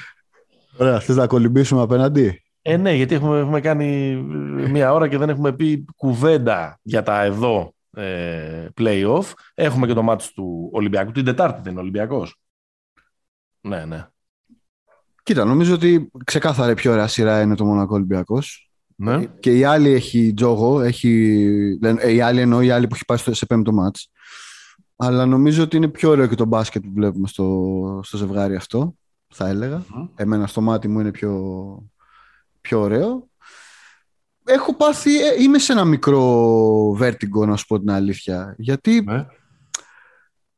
Ωραία, θες να κολυμπήσουμε απέναντι; Ε, ναι, γιατί έχουμε, έχουμε κάνει ε, μία ώρα και δεν έχουμε πει κουβέντα για τα εδώ ε, play-off. Έχουμε και το μάτς του Ολυμπιακού. Την Τετάρτη δεν είναι Ολυμπιακός. Ναι, ναι. Κοίτα, νομίζω ότι ξεκάθαρα η πιο ωραία σειρά είναι το Μονακό Ολυμπιακός. ναι. Και η άλλη έχει τζόγο, έχει... ε, η άλλη εννοώ η άλλη που έχει πάει στο- σε πέμπτο μάτς. Αλλά νομίζω ότι είναι πιο ωραίο και το μπάσκετ που βλέπουμε στο, στο ζευγάρι αυτό, θα έλεγα. Μμμ. Εμένα στο μάτι μου είναι πιο, πιο ωραίο. Έχω πάθει, ε, είμαι σε ένα μικρό βέρτιγκο να σου πω την αλήθεια. Γιατί ναι.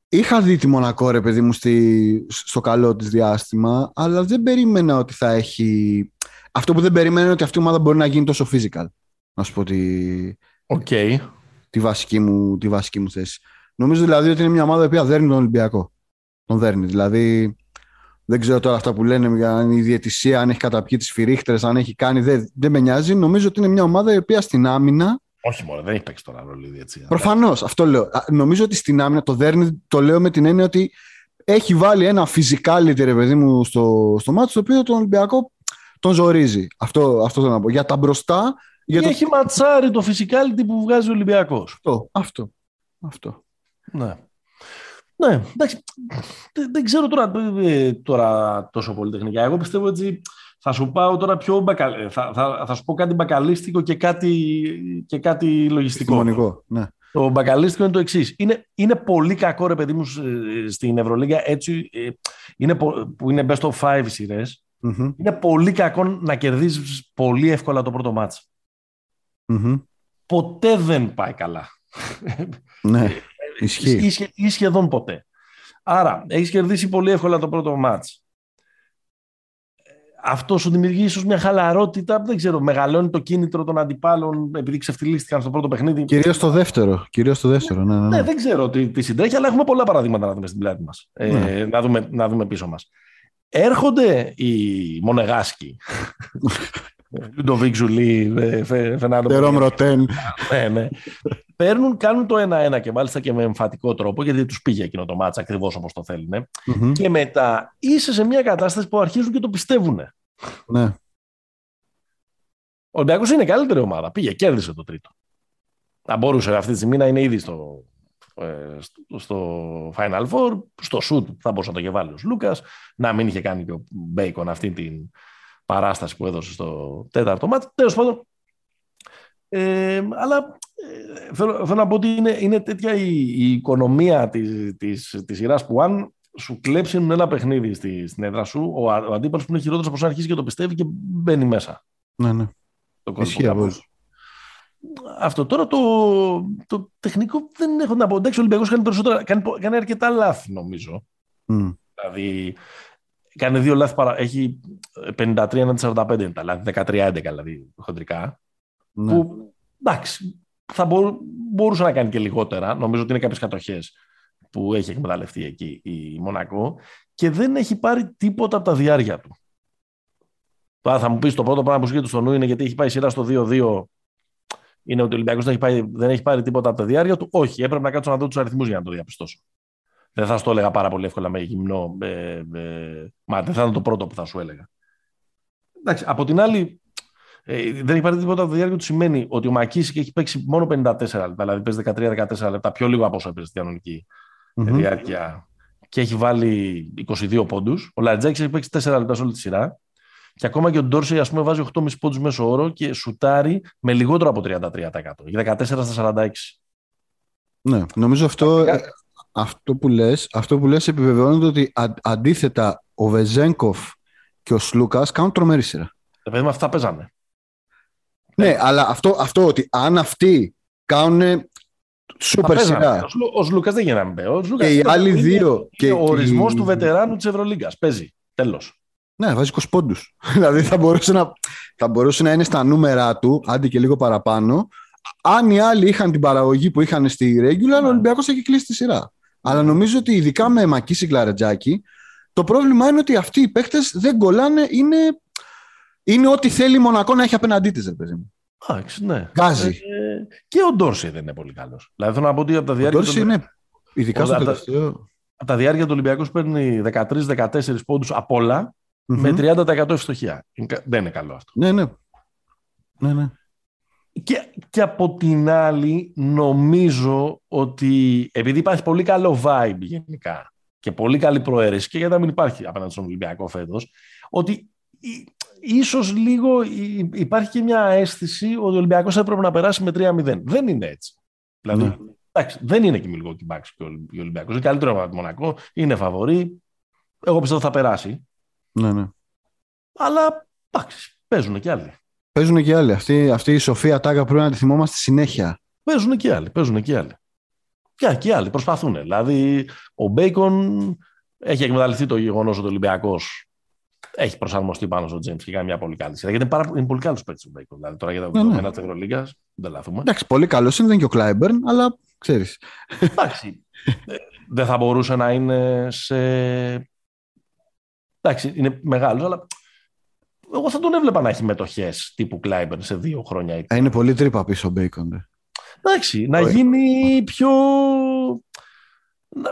είχα δει τη Μονακό ρε παιδί μου στη, στο καλό της διάστημα, αλλά δεν περίμενα ότι θα έχει... Αυτό που δεν περίμενα είναι ότι αυτή η ομάδα μπορεί να γίνει τόσο physical. Να σου πω τη, Οκ. τη, βασική, μου, τη βασική μου θέση. Νομίζω δηλαδή ότι είναι μια ομάδα η οποία δέρνει τον Ολυμπιακό. Τον δέρνει. Δηλαδή δεν ξέρω τώρα αυτά που λένε για αν η διαιτησία, αν έχει καταπιεί τις σφυρίχτρες, αν έχει κάνει, δεν, δεν με νοιάζει. Νομίζω ότι είναι μια ομάδα η οποία στην άμυνα Όχι μόνο, δεν έχει παίξει τώρα ρόλο η έτσι. Προφανώς, αυτό λέω. Α, Νομίζω ότι στην άμυνα το δέρνει, το λέω με την έννοια ότι έχει βάλει ένα physicality, ρε παιδί μου, στο, στο μάτι, το οποίο τον Ολυμπιακό τον ζορίζει. Αυτό, αυτό θέλω να πω. Για τα μπροστά, για το. Έχει ματσάρει το physicality που βγάζει ο Ολυμπιακός. Αυτό, αυτό. αυτό. Ναι. Ναι, εντάξει. Δεν, ξέρω τώρα, ε, τώρα τόσο πολύ τεχνικά. Εγώ πιστεύω ότι θα σου πάω τώρα πιο μπακα... θα, θα, θα, σου πω κάτι μπακαλίστικο και κάτι, και κάτι λογιστικό. ναι. Το μπακαλίστικο είναι το εξής. Είναι, είναι πολύ κακό, ρε παιδί μου, στην Ευρωλίγα, έτσι, ε, είναι, που είναι best of five σειρε Είναι πολύ κακό να κερδίζεις πολύ εύκολα το πρώτο μάτς. Ποτέ δεν πάει καλά. Ναι, ισχύει. Ή, σχεδόν ποτέ. Άρα, έχεις κερδίσει πολύ εύκολα το πρώτο ματς αυτό σου δημιουργεί ίσως μια χαλαρότητα. Δεν ξέρω, μεγαλώνει το κίνητρο των αντιπάλων επειδή ξεφτιλίστηκαν στο πρώτο παιχνίδι. Κυρίως στο δεύτερο. Κυρίως στο δεύτερο ναι, ναι, ναι. ναι, δεν ξέρω τι, τι συντρέχει, αλλά έχουμε πολλά παραδείγματα να δούμε στην πλάτη μας. Ε, ναι. να, δούμε, να δούμε πίσω μας. Έρχονται οι Μονεγάσκοι. (laughs) Λουντοβίκ Ζουλί, Φερνάντο. Ζερόμ Ροτέν. Ναι, ναι. Παίρνουν, κάνουν το 1-1 και μάλιστα και με εμφατικό τρόπο, γιατί τους πήγε εκείνο το μάτσα ακριβώς όπως το θέλουν. Και μετά είσαι σε μια κατάσταση που αρχίζουν και το πιστεύουν. Ναι. Ο Ολυμπιακός είναι καλύτερη ομάδα. Πήγε, κέρδισε το τρίτο. Θα μπορούσε αυτή τη στιγμή να είναι ήδη στο, ε, στο Final Four, στο shoot θα μπορούσε να το γεβάλει ο Λούκας, να μην είχε κάνει και ο Μπέικον αυτή την παράσταση που έδωσε στο τέταρτο μάτι. Τέλος πάντων. Ε, αλλά ε, θέλω, θέλω, να πω ότι είναι, είναι τέτοια η, η οικονομία της, της, της σειράς που αν σου κλέψουν ένα παιχνίδι στη, στην έδρα σου, ο, ο αντίπαλος που είναι χειρότερος από να αρχίσει και το πιστεύει και μπαίνει μέσα. Ναι, ναι. Το Αυτό τώρα το, το τεχνικό δεν έχω να πω. Εντάξει, ο Ολυμπιακός κάνει, περισσότερα, κάνει, κάνει αρκετά λάθη νομίζω. Mm. Δηλαδή, κάνει δύο λάθη παρα... Έχει 53 45 είναι τα λάθη, 13-11 δηλαδή χοντρικά. Ναι. Που εντάξει, θα μπο... μπορούσε να κάνει και λιγότερα. Νομίζω ότι είναι κάποιες κατοχές που έχει εκμεταλλευτεί εκεί η Μονακό και δεν έχει πάρει τίποτα από τα διάρκεια του. Τώρα θα μου πεις το πρώτο πράγμα που σου στο νου είναι γιατί έχει πάει σειρά στο 2-2. Είναι ότι ο Ολυμπιακός δεν, δεν έχει πάρει τίποτα από τα διάρκεια του. Όχι, έπρεπε να κάτσω να δω τους αριθμούς για να το διαπιστώσω. Δεν θα στο έλεγα πάρα πολύ εύκολα με γυμνό. Ε, ε, μα δεν θα ήταν το πρώτο που θα σου έλεγα. Εντάξει, από την άλλη, ε, δεν έχει πάρει τίποτα από τη διάρκεια του σημαίνει ότι ο Μακίση έχει παίξει μόνο 54 λεπτά, δηλαδή παίζει 13-14 λεπτά, πιο λίγο από όσο έπαιζε στην κανονική mm-hmm. διάρκεια και έχει βάλει 22 πόντους. Ο Λατζάκης έχει παίξει 4 λεπτά σε όλη τη σειρά. Και ακόμα και ο Ντόρσεϊ, ας πούμε, βάζει 8,5 πόντους μέσω όρο και σουτάρει με λιγότερο από 33%. 14 στα 46. Ναι, νομίζω αυτό αυτό που λες, αυτό που λες επιβεβαιώνεται ότι αντίθετα ο Βεζέγκοφ και ο Σλούκας κάνουν τρομερή σειρά. Τα παιδιά αυτά παίζανε. Ναι, αλλά αυτό, αυτό ότι αν αυτοί κάνουν σούπερ σειρά. Ο Σλούκας δεν γίνεται να Και οι άλλοι δύο. και ο ορισμός του βετεράνου της Ευρωλίγκας. Παίζει. Τέλος. Ναι, βάζει 20 πόντους. (laughs) δηλαδή θα μπορούσε, να, θα μπορούσε να είναι στα νούμερα του, άντι και λίγο παραπάνω. Αν οι άλλοι είχαν την παραγωγή που είχαν στη regular, ο Ολυμπιακός έχει κλείσει τη σειρά. Αλλά νομίζω ότι ειδικά με Μακίση Κλαρετζάκη, το πρόβλημα είναι ότι αυτοί οι παίχτε δεν κολλάνε. Είναι, είναι ό,τι θέλει η Μονακό να έχει απέναντί της, παιδί μου. ναι. Γκάζι. Ε, και ο Ντόρση δεν είναι πολύ καλός. Δηλαδή θέλω να πω ότι από τα διάρκεια. Ο Ντόρση είναι. Ειδικά στο τελευταίο. Από τα διάρκεια του Ολυμπιακού παίρνει 13-14 πόντους απ' όλα με 30% ευστοχία. Δεν είναι καλό αυτό. Ναι, ναι. ναι, ναι. Και, και από την άλλη νομίζω ότι επειδή υπάρχει πολύ καλό vibe γενικά και πολύ καλή προαίρεση και γιατί να μην υπάρχει απέναντι στον Ολυμπιακό φέτος, ότι ίσως λίγο υπάρχει και μια αίσθηση ότι ο Ολυμπιακός έπρεπε να περάσει με 3-0. Δεν είναι έτσι. Δηλαδή, ναι. εντάξει, δεν είναι και μιλικό κυμπάξι και ο Ολυμπιακός. Είναι καλύτερο από το Μονακό, είναι φαβορή. Εγώ πιστεύω θα περάσει. Ναι, ναι. Αλλά εντάξει, παίζουν και άλλοι. Παίζουν και άλλοι. Αυτή, αυτή η Σοφία Τάγκα πρέπει να τη θυμόμαστε συνέχεια. Παίζουν και άλλοι. Παίζουν και άλλοι. Και, και άλλοι προσπαθούν. Δηλαδή, ο Μπέικον έχει εκμεταλλευτεί το γεγονός ότι ο Ολυμπιακός έχει προσαρμοστεί πάνω στον Τζέιμς και κάνει μια πολύ καλή σειρά. Γιατί είναι, πάρα, είναι πολύ καλός παίκτης ο Μπέικον. Δηλαδή, τώρα για τα ναι, δεδομένα της Ευρωλίγα δεν λάθουμε. Εντάξει, πολύ καλός είναι, δεν και ο Κλάιμπερν, αλλά ξέρεις. Εντάξει. Ε, δεν θα μπορούσε να είναι σε. Εντάξει, είναι μεγάλος, αλλά εγώ θα τον έβλεπα να έχει μετοχές τύπου Κλάιμπερν σε δύο χρόνια. Είναι πολύ τρύπα πίσω ο Μπέικον. Εντάξει, να γίνει πιο.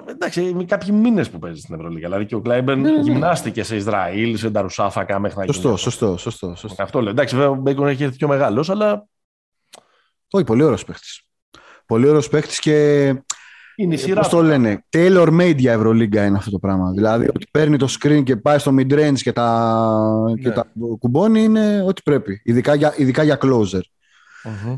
Εντάξει, με κάποιοι μήνες που παίζεις στην Ευρωλίγα. Δηλαδή και ο Κλάιμπερν ναι, ναι, ναι. γυμνάστηκε σε Ισραήλ, σε Νταρουσάφακα μέχρι να γίνει. Σωστό, σωστό, σωστό, σωστό. Αυτό λέω. Εντάξει, βέβαια ο Μπέικον έχει έρθει πιο μεγάλος, αλλά. Όχι, πολύ ωραίος παίχτη. Πολύ ωραίος παίχτη και Είναι η σειρά. Πώς το λένε, tailor made για Ευρωλίγκα είναι αυτό το πράγμα. Δηλαδή, ότι παίρνει το screen και πάει στο mid range και τα, Ναι. και τα κουμπώνει είναι ό,τι πρέπει. Ειδικά για, ειδικά για closer. Μμμ.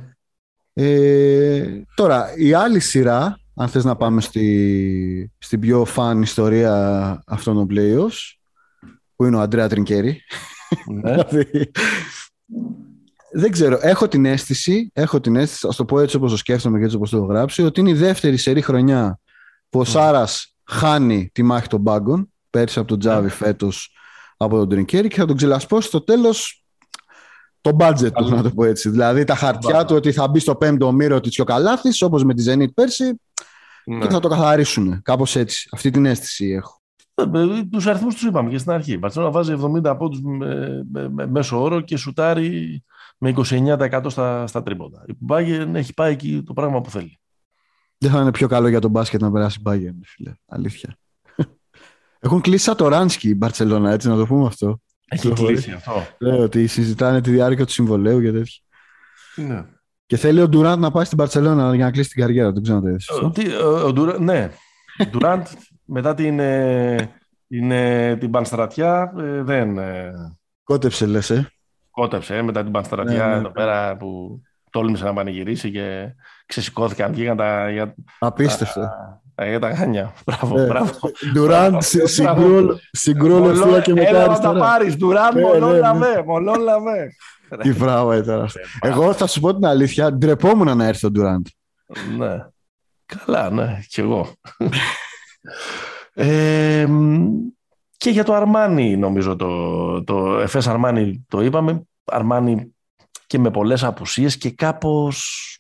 Ε, τώρα, η άλλη σειρά, αν θες να πάμε στη, στην πιο φαν ιστορία αυτών των playoffs, που είναι ο Αντρέα Τρινκέρι. Ναι. (laughs) Δηλαδή, δεν ξέρω, έχω την αίσθηση, έχω την αίσθηση, ας το πω έτσι όπως το σκέφτομαι και έτσι όπως το έχω γράψει, ότι είναι η δεύτερη σερή χρονιά που ο Σάρας χάνει τη μάχη των μπάγκων, πέρσι από τον Τζάβι φέτος από τον Τρινκέρι και θα τον ξελασπώσει στο τέλος το budget του, να το πω έτσι. Δηλαδή τα χαρτιά του ότι θα μπει στο πέμπτο ομίρο της και ο Καλάθης, όπως με τη Zenit πέρσι, Ναι. και θα το καθαρίσουν. Κάπως έτσι. Αυτή την αίσθηση έχω. Τους αριθμούς τους είπαμε και στην αρχή. Η Μπαρσελόνα βάζει 70 πόντους με, με- με μέσο όρο και σουτάρει με 29% στα, στα τρίποντα. Η Bayern έχει πάει εκεί το πράγμα που θέλει. Δεν θα είναι πιο καλό για τον μπάσκετ να περάσει η Bayern, φίλε. Αλήθεια. (laughs) Έχουν κλείσει σαν το Ράνσκι η Μπαρσελόνα, έτσι να το πούμε αυτό. Έχει Προχωρεί. κλείσει αυτό. Λέω ότι συζητάνε τη διάρκεια του συμβολέου και τέτοια. Ναι. Και θέλει ο Ντουράντ να πάει στην Μπαρσελόνα για να κλείσει την καριέρα. Δεν ξέρω αν το είδες αυτό. Ο, τι, ο, ο Ντουρα- ναι. Ο Ντουράντ (laughs) μετά την, ε, την, ε, την πανστρατιά ε, δεν ε, Κότεψε, λες, ε. κότεψε. ε, μετά την πανστρατιά Ναι, ναι. εδώ πέρα που τόλμησε να πανηγυρίσει και ξεσηκώθηκαν, βγήκαν τα, για, Απίστευτο. τα, για τα γάνια. (laughs) Μπράβο, Ναι. μπράβο. Ντουράντ, Μπράβο. συγκρούλ, συγκρούλ ευθεία και μετά Έλα να τα αριστερά. πάρεις, Ντουράντ, Ναι, ναι, μολόλα ναι. με, μολόλα με. Τι πράγμα ήταν αυτό. Εγώ θα σου πω την αλήθεια, ντρεπόμουν να έρθει ο Ντουράντ. Ναι. Καλά, ναι, κι εγώ. Ε, μ, και για το Αρμάνι, νομίζω, το, το FS Αρμάνι το είπαμε. Αρμάνι και με πολλές απουσίες και κάπως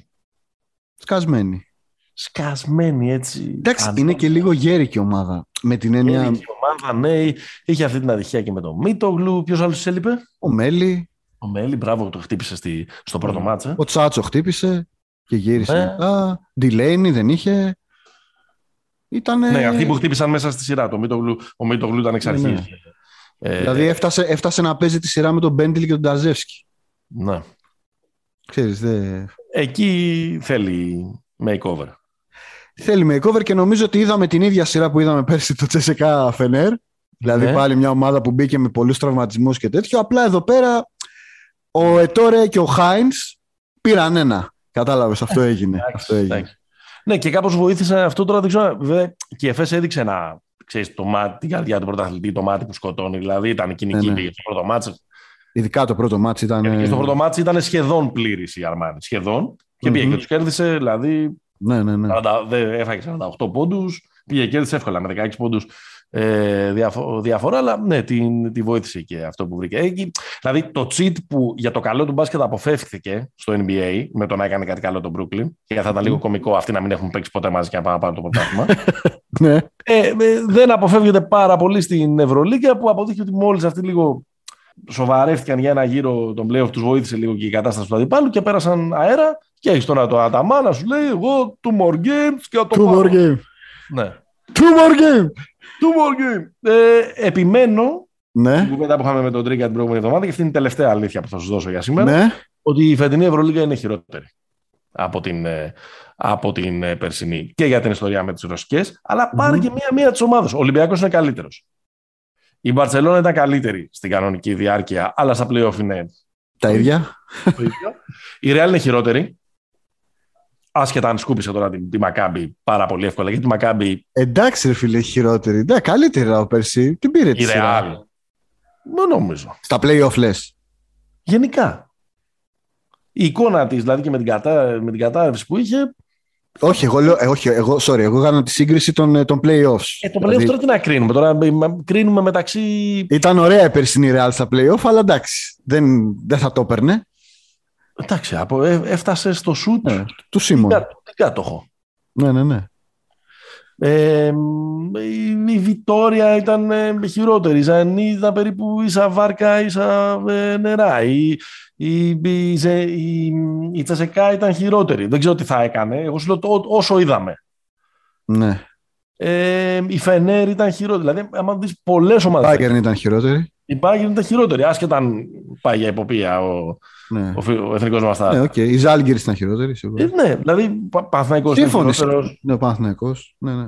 Σκασμένη. σκασμένη έτσι. Εντάξει, Αν- είναι και λίγο γέρικη ομάδα. Με την έννοια Η ομάδα, ναι, είχε αυτή την ατυχία και με το Μίτογλου. Ποιος άλλος της έλειπε; ο Μέλι, Ο Μέλη, μπράβο, το χτύπησε στη, στο πρώτο Mm. μάτσα. ο Τσάτσο χτύπησε και γύρισε Ναι. μετά. Ντιλέινι δεν είχε. Ήτανε... Ναι, αυτοί που χτύπησαν μέσα στη σειρά. Το Μίτογλου, ο Μίτογλου ήταν εξ Ναι, αρχής. ναι. Ε, Δηλαδή έφτασε, έφτασε να παίζει τη σειρά με τον Μπέντιλ και τον Ταζεύσκι. ναι. Ξέρεις, δε... Εκεί θέλει makeover. Θέλει makeover και νομίζω ότι είδαμε την ίδια σειρά που είδαμε πέρσι το Τσεσεκά Φενέρ. Δηλαδή Ναι. πάλι μια ομάδα που μπήκε με πολλούς τραυματισμούς και τέτοιο. Απλά εδώ πέρα ο Ετόρε και ο Χάινς πήραν ένα. Κατάλαβες, αυτό έγινε. αυτό έγινε. Εντάξει. Ναι, και κάπως βοήθησε αυτό τώρα. Δεν ξέρω, βέβαια, και η ΕΦΕΣ έδειξε ένα, ξέρεις, το μάτι, την καρδιά του πρωταθλητή, το μάτι που σκοτώνει. Δηλαδή ήταν κοινική Ναι, ναι. πήγε στο πρώτο μάτς. Ειδικά το πρώτο μάτς ήταν... Και στο πρώτο μάτς ήταν σχεδόν πλήρης η Αρμάνη. Σχεδόν. Και πήγε Μμμ. και τους κέρδισε, δηλαδή Ναι, ναι, ναι. 40, δεν- έφαγε 48 πόντους, πήγε και κέρδισε εύκολα με 16 πόντους ε, διαφο- διαφορά, αλλά ναι, τη, τη βοήθησε και αυτό που βρήκε. Εκεί, δηλαδή το cheat που για το καλό του μπάσκετ αποφεύθηκε στο NBA με το να έκανε κάτι καλό το Brooklyn και θα ήταν λίγο κωμικό αυτοί να μην έχουν παίξει ποτέ μαζί και να πάνε να πάρουν το πρωτάθλημα. (laughs) ναι. ε, ε, δεν αποφεύγεται πάρα πολύ στην Ευρωλίγκα που αποδείχθηκε ότι μόλις αυτοί λίγο σοβαρεύτηκαν για ένα γύρο τον playoff, τους βοήθησε λίγο και η κατάσταση του αντιπάλου και πέρασαν αέρα και έχεις τώρα το Αταμά να σου λέει εγώ two more games και θα το Two πάρω. more game. Ναι. Two more game. Two more game. Ε, επιμένω Ναι, την κουβέντα που είχαμε με τον Τρίγκα την προηγούμενη εβδομάδα και αυτή είναι η τελευταία αλήθεια που θα σα δώσω για σήμερα. ναι. Ότι η φετινή Ευρωλίγα είναι χειρότερη από την, ε, από την ε, περσινή και για την ιστορία με τις ρωσικές. Αλλά πάρε Μμμ. και μία-μία της ομάδας. Ο Ολυμπιακός είναι καλύτερος. Η Μπαρσελόνα ήταν καλύτερη στην κανονική διάρκεια, αλλά στα playoff είναι Τα ίδια. το ίδιο. Η Real είναι χειρότερη. Άσχετα αν σκούπισε τώρα τη, τη Μακάμπη πάρα πολύ εύκολα. Γιατί η Μακάμπη, Εντάξει, ρε φίλε, χειρότερη. Ναι, καλύτερα από πέρσι. Την πήρε τη η σειρά. Real. Δεν νομίζω. Στα play-off λες. Γενικά. Η εικόνα της, δηλαδή και με την, κατά, με την κατάρρευση που είχε. Όχι, εγώ λέω, ε, όχι, εγώ, sorry, εγώ έκανα τη σύγκριση των, ε, των playoffs. Ε, το Δηλαδή, playoff τώρα τι να κρίνουμε. Τώρα ε, μα- κρίνουμε μεταξύ. Ήταν ωραία η περσινή Real στα playoff, αλλά εντάξει, δεν, δεν θα το έπαιρνε. Εντάξει, από, ε, έφτασε στο σουτ. Ε, του Σίμον. Τι κάτοχο. Ναι, ναι, ναι. Ε, η, η Βιτόρια ήταν ε, χειρότερη. Η Ζανή ήταν περίπου ίσα βάρκα, ίσα ε, νερά. Η, η, η, Ζε- η, η Τσεσεκά ήταν χειρότερη. Δεν ξέρω τι θα έκανε. Εγώ σου λέω το- όσο είδαμε. ναι. Ε, η Φενέρ ήταν χειρότερη. Δηλαδή, άμα δεις πολλές ομάδες. Bayern ήταν χειρότερη. Η Bayern ήταν χειρότερη, άσχετα αν πάει για υποπία ο, Ναι. ο, ο εθνικός μα Ναι, οκ. Η Ζάλγκη ήταν χειρότερη. σίγουρα. Ε, ναι, δηλαδή Παναθηναϊκός ήταν Σύμφωνοι. χειρότερος. Ναι, ο Παναθηναϊκός. Ναι, ναι.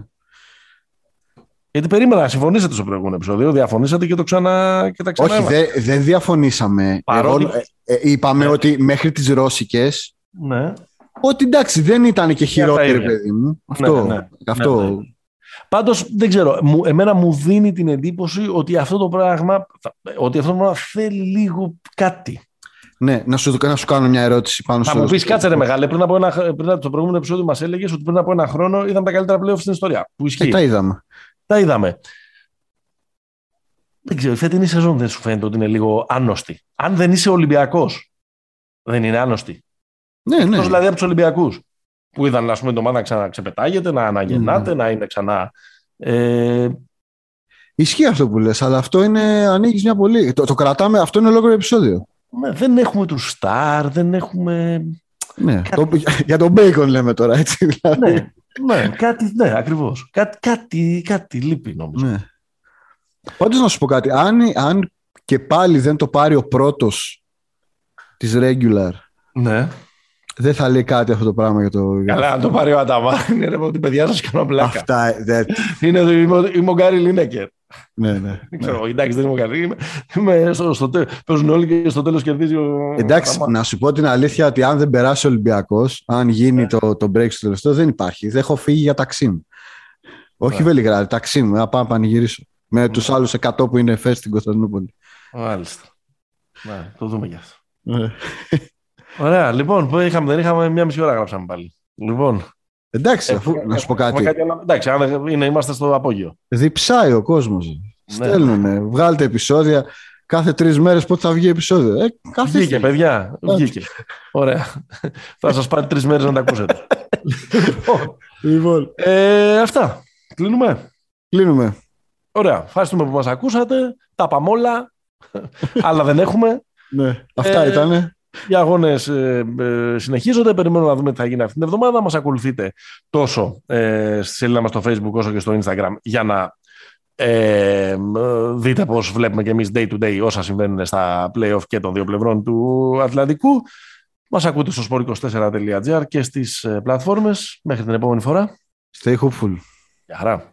Γιατί περίμενα να συμφωνήσετε στο προηγούμενο επεισόδιο, διαφωνήσατε και το ξανά και τα ξανά. Όχι, δεν δεν διαφωνήσαμε. Παρότι- Εγώ, ε, ε, είπαμε Ναι. ότι μέχρι τις Ρώσικες Ναι. ότι εντάξει δεν ήταν και χειρότερη ίδια. παιδί μου. Αυτό. ναι. αυτό. Ναι, ναι. Πάντως δεν ξέρω, μου, εμένα μου δίνει την εντύπωση ότι αυτό το πράγμα, ότι αυτό το πράγμα θέλει λίγο κάτι. Ναι, να σου, να σου κάνω μια ερώτηση πάνω Θα στο... μου πεις, κάτσε ρε μεγάλε, πριν από, ένα, πριν από το προηγούμενο επεισόδιο μας έλεγες ότι πριν από ένα χρόνο είδαμε τα καλύτερα playoff στην ιστορία. Που ισχύει. Ε, τα είδαμε. Τα είδαμε. Δεν ξέρω, η φετινή σεζόν δεν σου φαίνεται ότι είναι λίγο άνοστη. Αν δεν είσαι Ολυμπιακός, δεν είναι άνοστη. Ναι, ναι. Εκτός δηλαδή από τους Ολυμπιακούς. Που είδαν ας πούμε, την ομάδα να ξαναξεπετάγεται, να αναγεννάται, να είναι ξανά. Ε, Ισχύει αυτό που λες, αλλά αυτό είναι, ανοίγεις μια πολύ... Το, το κρατάμε, αυτό είναι ολόκληρο επεισόδιο. ναι, δεν έχουμε τους Σταρ, δεν έχουμε. Ναι, το, για τον Bacon λέμε τώρα, έτσι. Δηλαδή. ναι, ναι, κάτι, ναι, ακριβώς. Κάτι, κάτι, κάτι λείπει νομίζω. ναι. Πάντως να σου πω κάτι, αν, αν και πάλι δεν το πάρει ο πρώτος της regular, Ναι. Δεν θα λέει κάτι αυτό το πράγμα για το... για- Καλά, αν το πάρει ο Αταμά, (laughs) είναι ρε, ότι παιδιά σας κάνω πλάκα. Αυτά, ε, δεν... Είναι, είμαι, ο- είμαι ο Γκάρι Λίνεκερ. ναι, ναι. Δεν ξέρω, εντάξει, δεν είμαι ο Γκάρι. Είμαι, είμαι στο, στο, τε- παίζουν όλοι και στο τέλος κερδίζει ο. Εντάξει, Αταμά. να σου πω την αλήθεια ότι αν δεν περάσει ο Ολυμπιακός, αν γίνει Ναι. το, το break στο τελευταίο, δεν υπάρχει. Δεν έχω φύγει για ταξίμ. Όχι Ναι. Βελιγράδι, ταξίμ, να πάω να πανηγυρίσω. Με τους άλλους 100 που είναι φέρ στην Κωνσταντινούπολη. Μάλιστα. Ναι, το δούμε κι αυτό. Ναι. Ωραία, λοιπόν, που είχαμε, δεν είχαμε μια μισή ώρα γράψαμε πάλι. Λοιπόν, Εντάξει, αφού, έχουμε- να σου πω έχουμε κάτι. άλλο. Εντάξει, αν δεν- είναι, είμαστε στο απόγειο. Διψάει ο κόσμος. Ναι. Στέλνουνε, βγάλτε επεισόδια. Κάθε τρεις μέρες πότε θα βγει επεισόδιο. Ε, κάθε Βγήκε, παιδιά. Βγήκε. Ωραία. Θα σας πάρει τρεις μέρες να τα ακούσετε. Λοιπόν, (laughs) Λοιπόν, ε, αυτά. Κλείνουμε. κλείνουμε. Ωραία. Ευχαριστούμε που μας ακούσατε. Τα πάμε όλα. (laughs) Αλλά δεν έχουμε. Ναι. Αυτά Ε, ήτανε. Οι αγώνες συνεχίζονται. Περιμένουμε να δούμε τι θα γίνει αυτή την εβδομάδα. Μας ακολουθείτε τόσο ε, στη σελίδα μας στο Facebook όσο και στο Instagram για να ε, ε, δείτε πώς βλέπουμε και εμείς day to day όσα συμβαίνουν στα play-off και των δύο πλευρών του Ατλαντικού. Μας ακούτε στο sport24.gr και στις ε, πλατφόρμες. Μέχρι την επόμενη φορά. Stay hopeful. Γεια χαρά.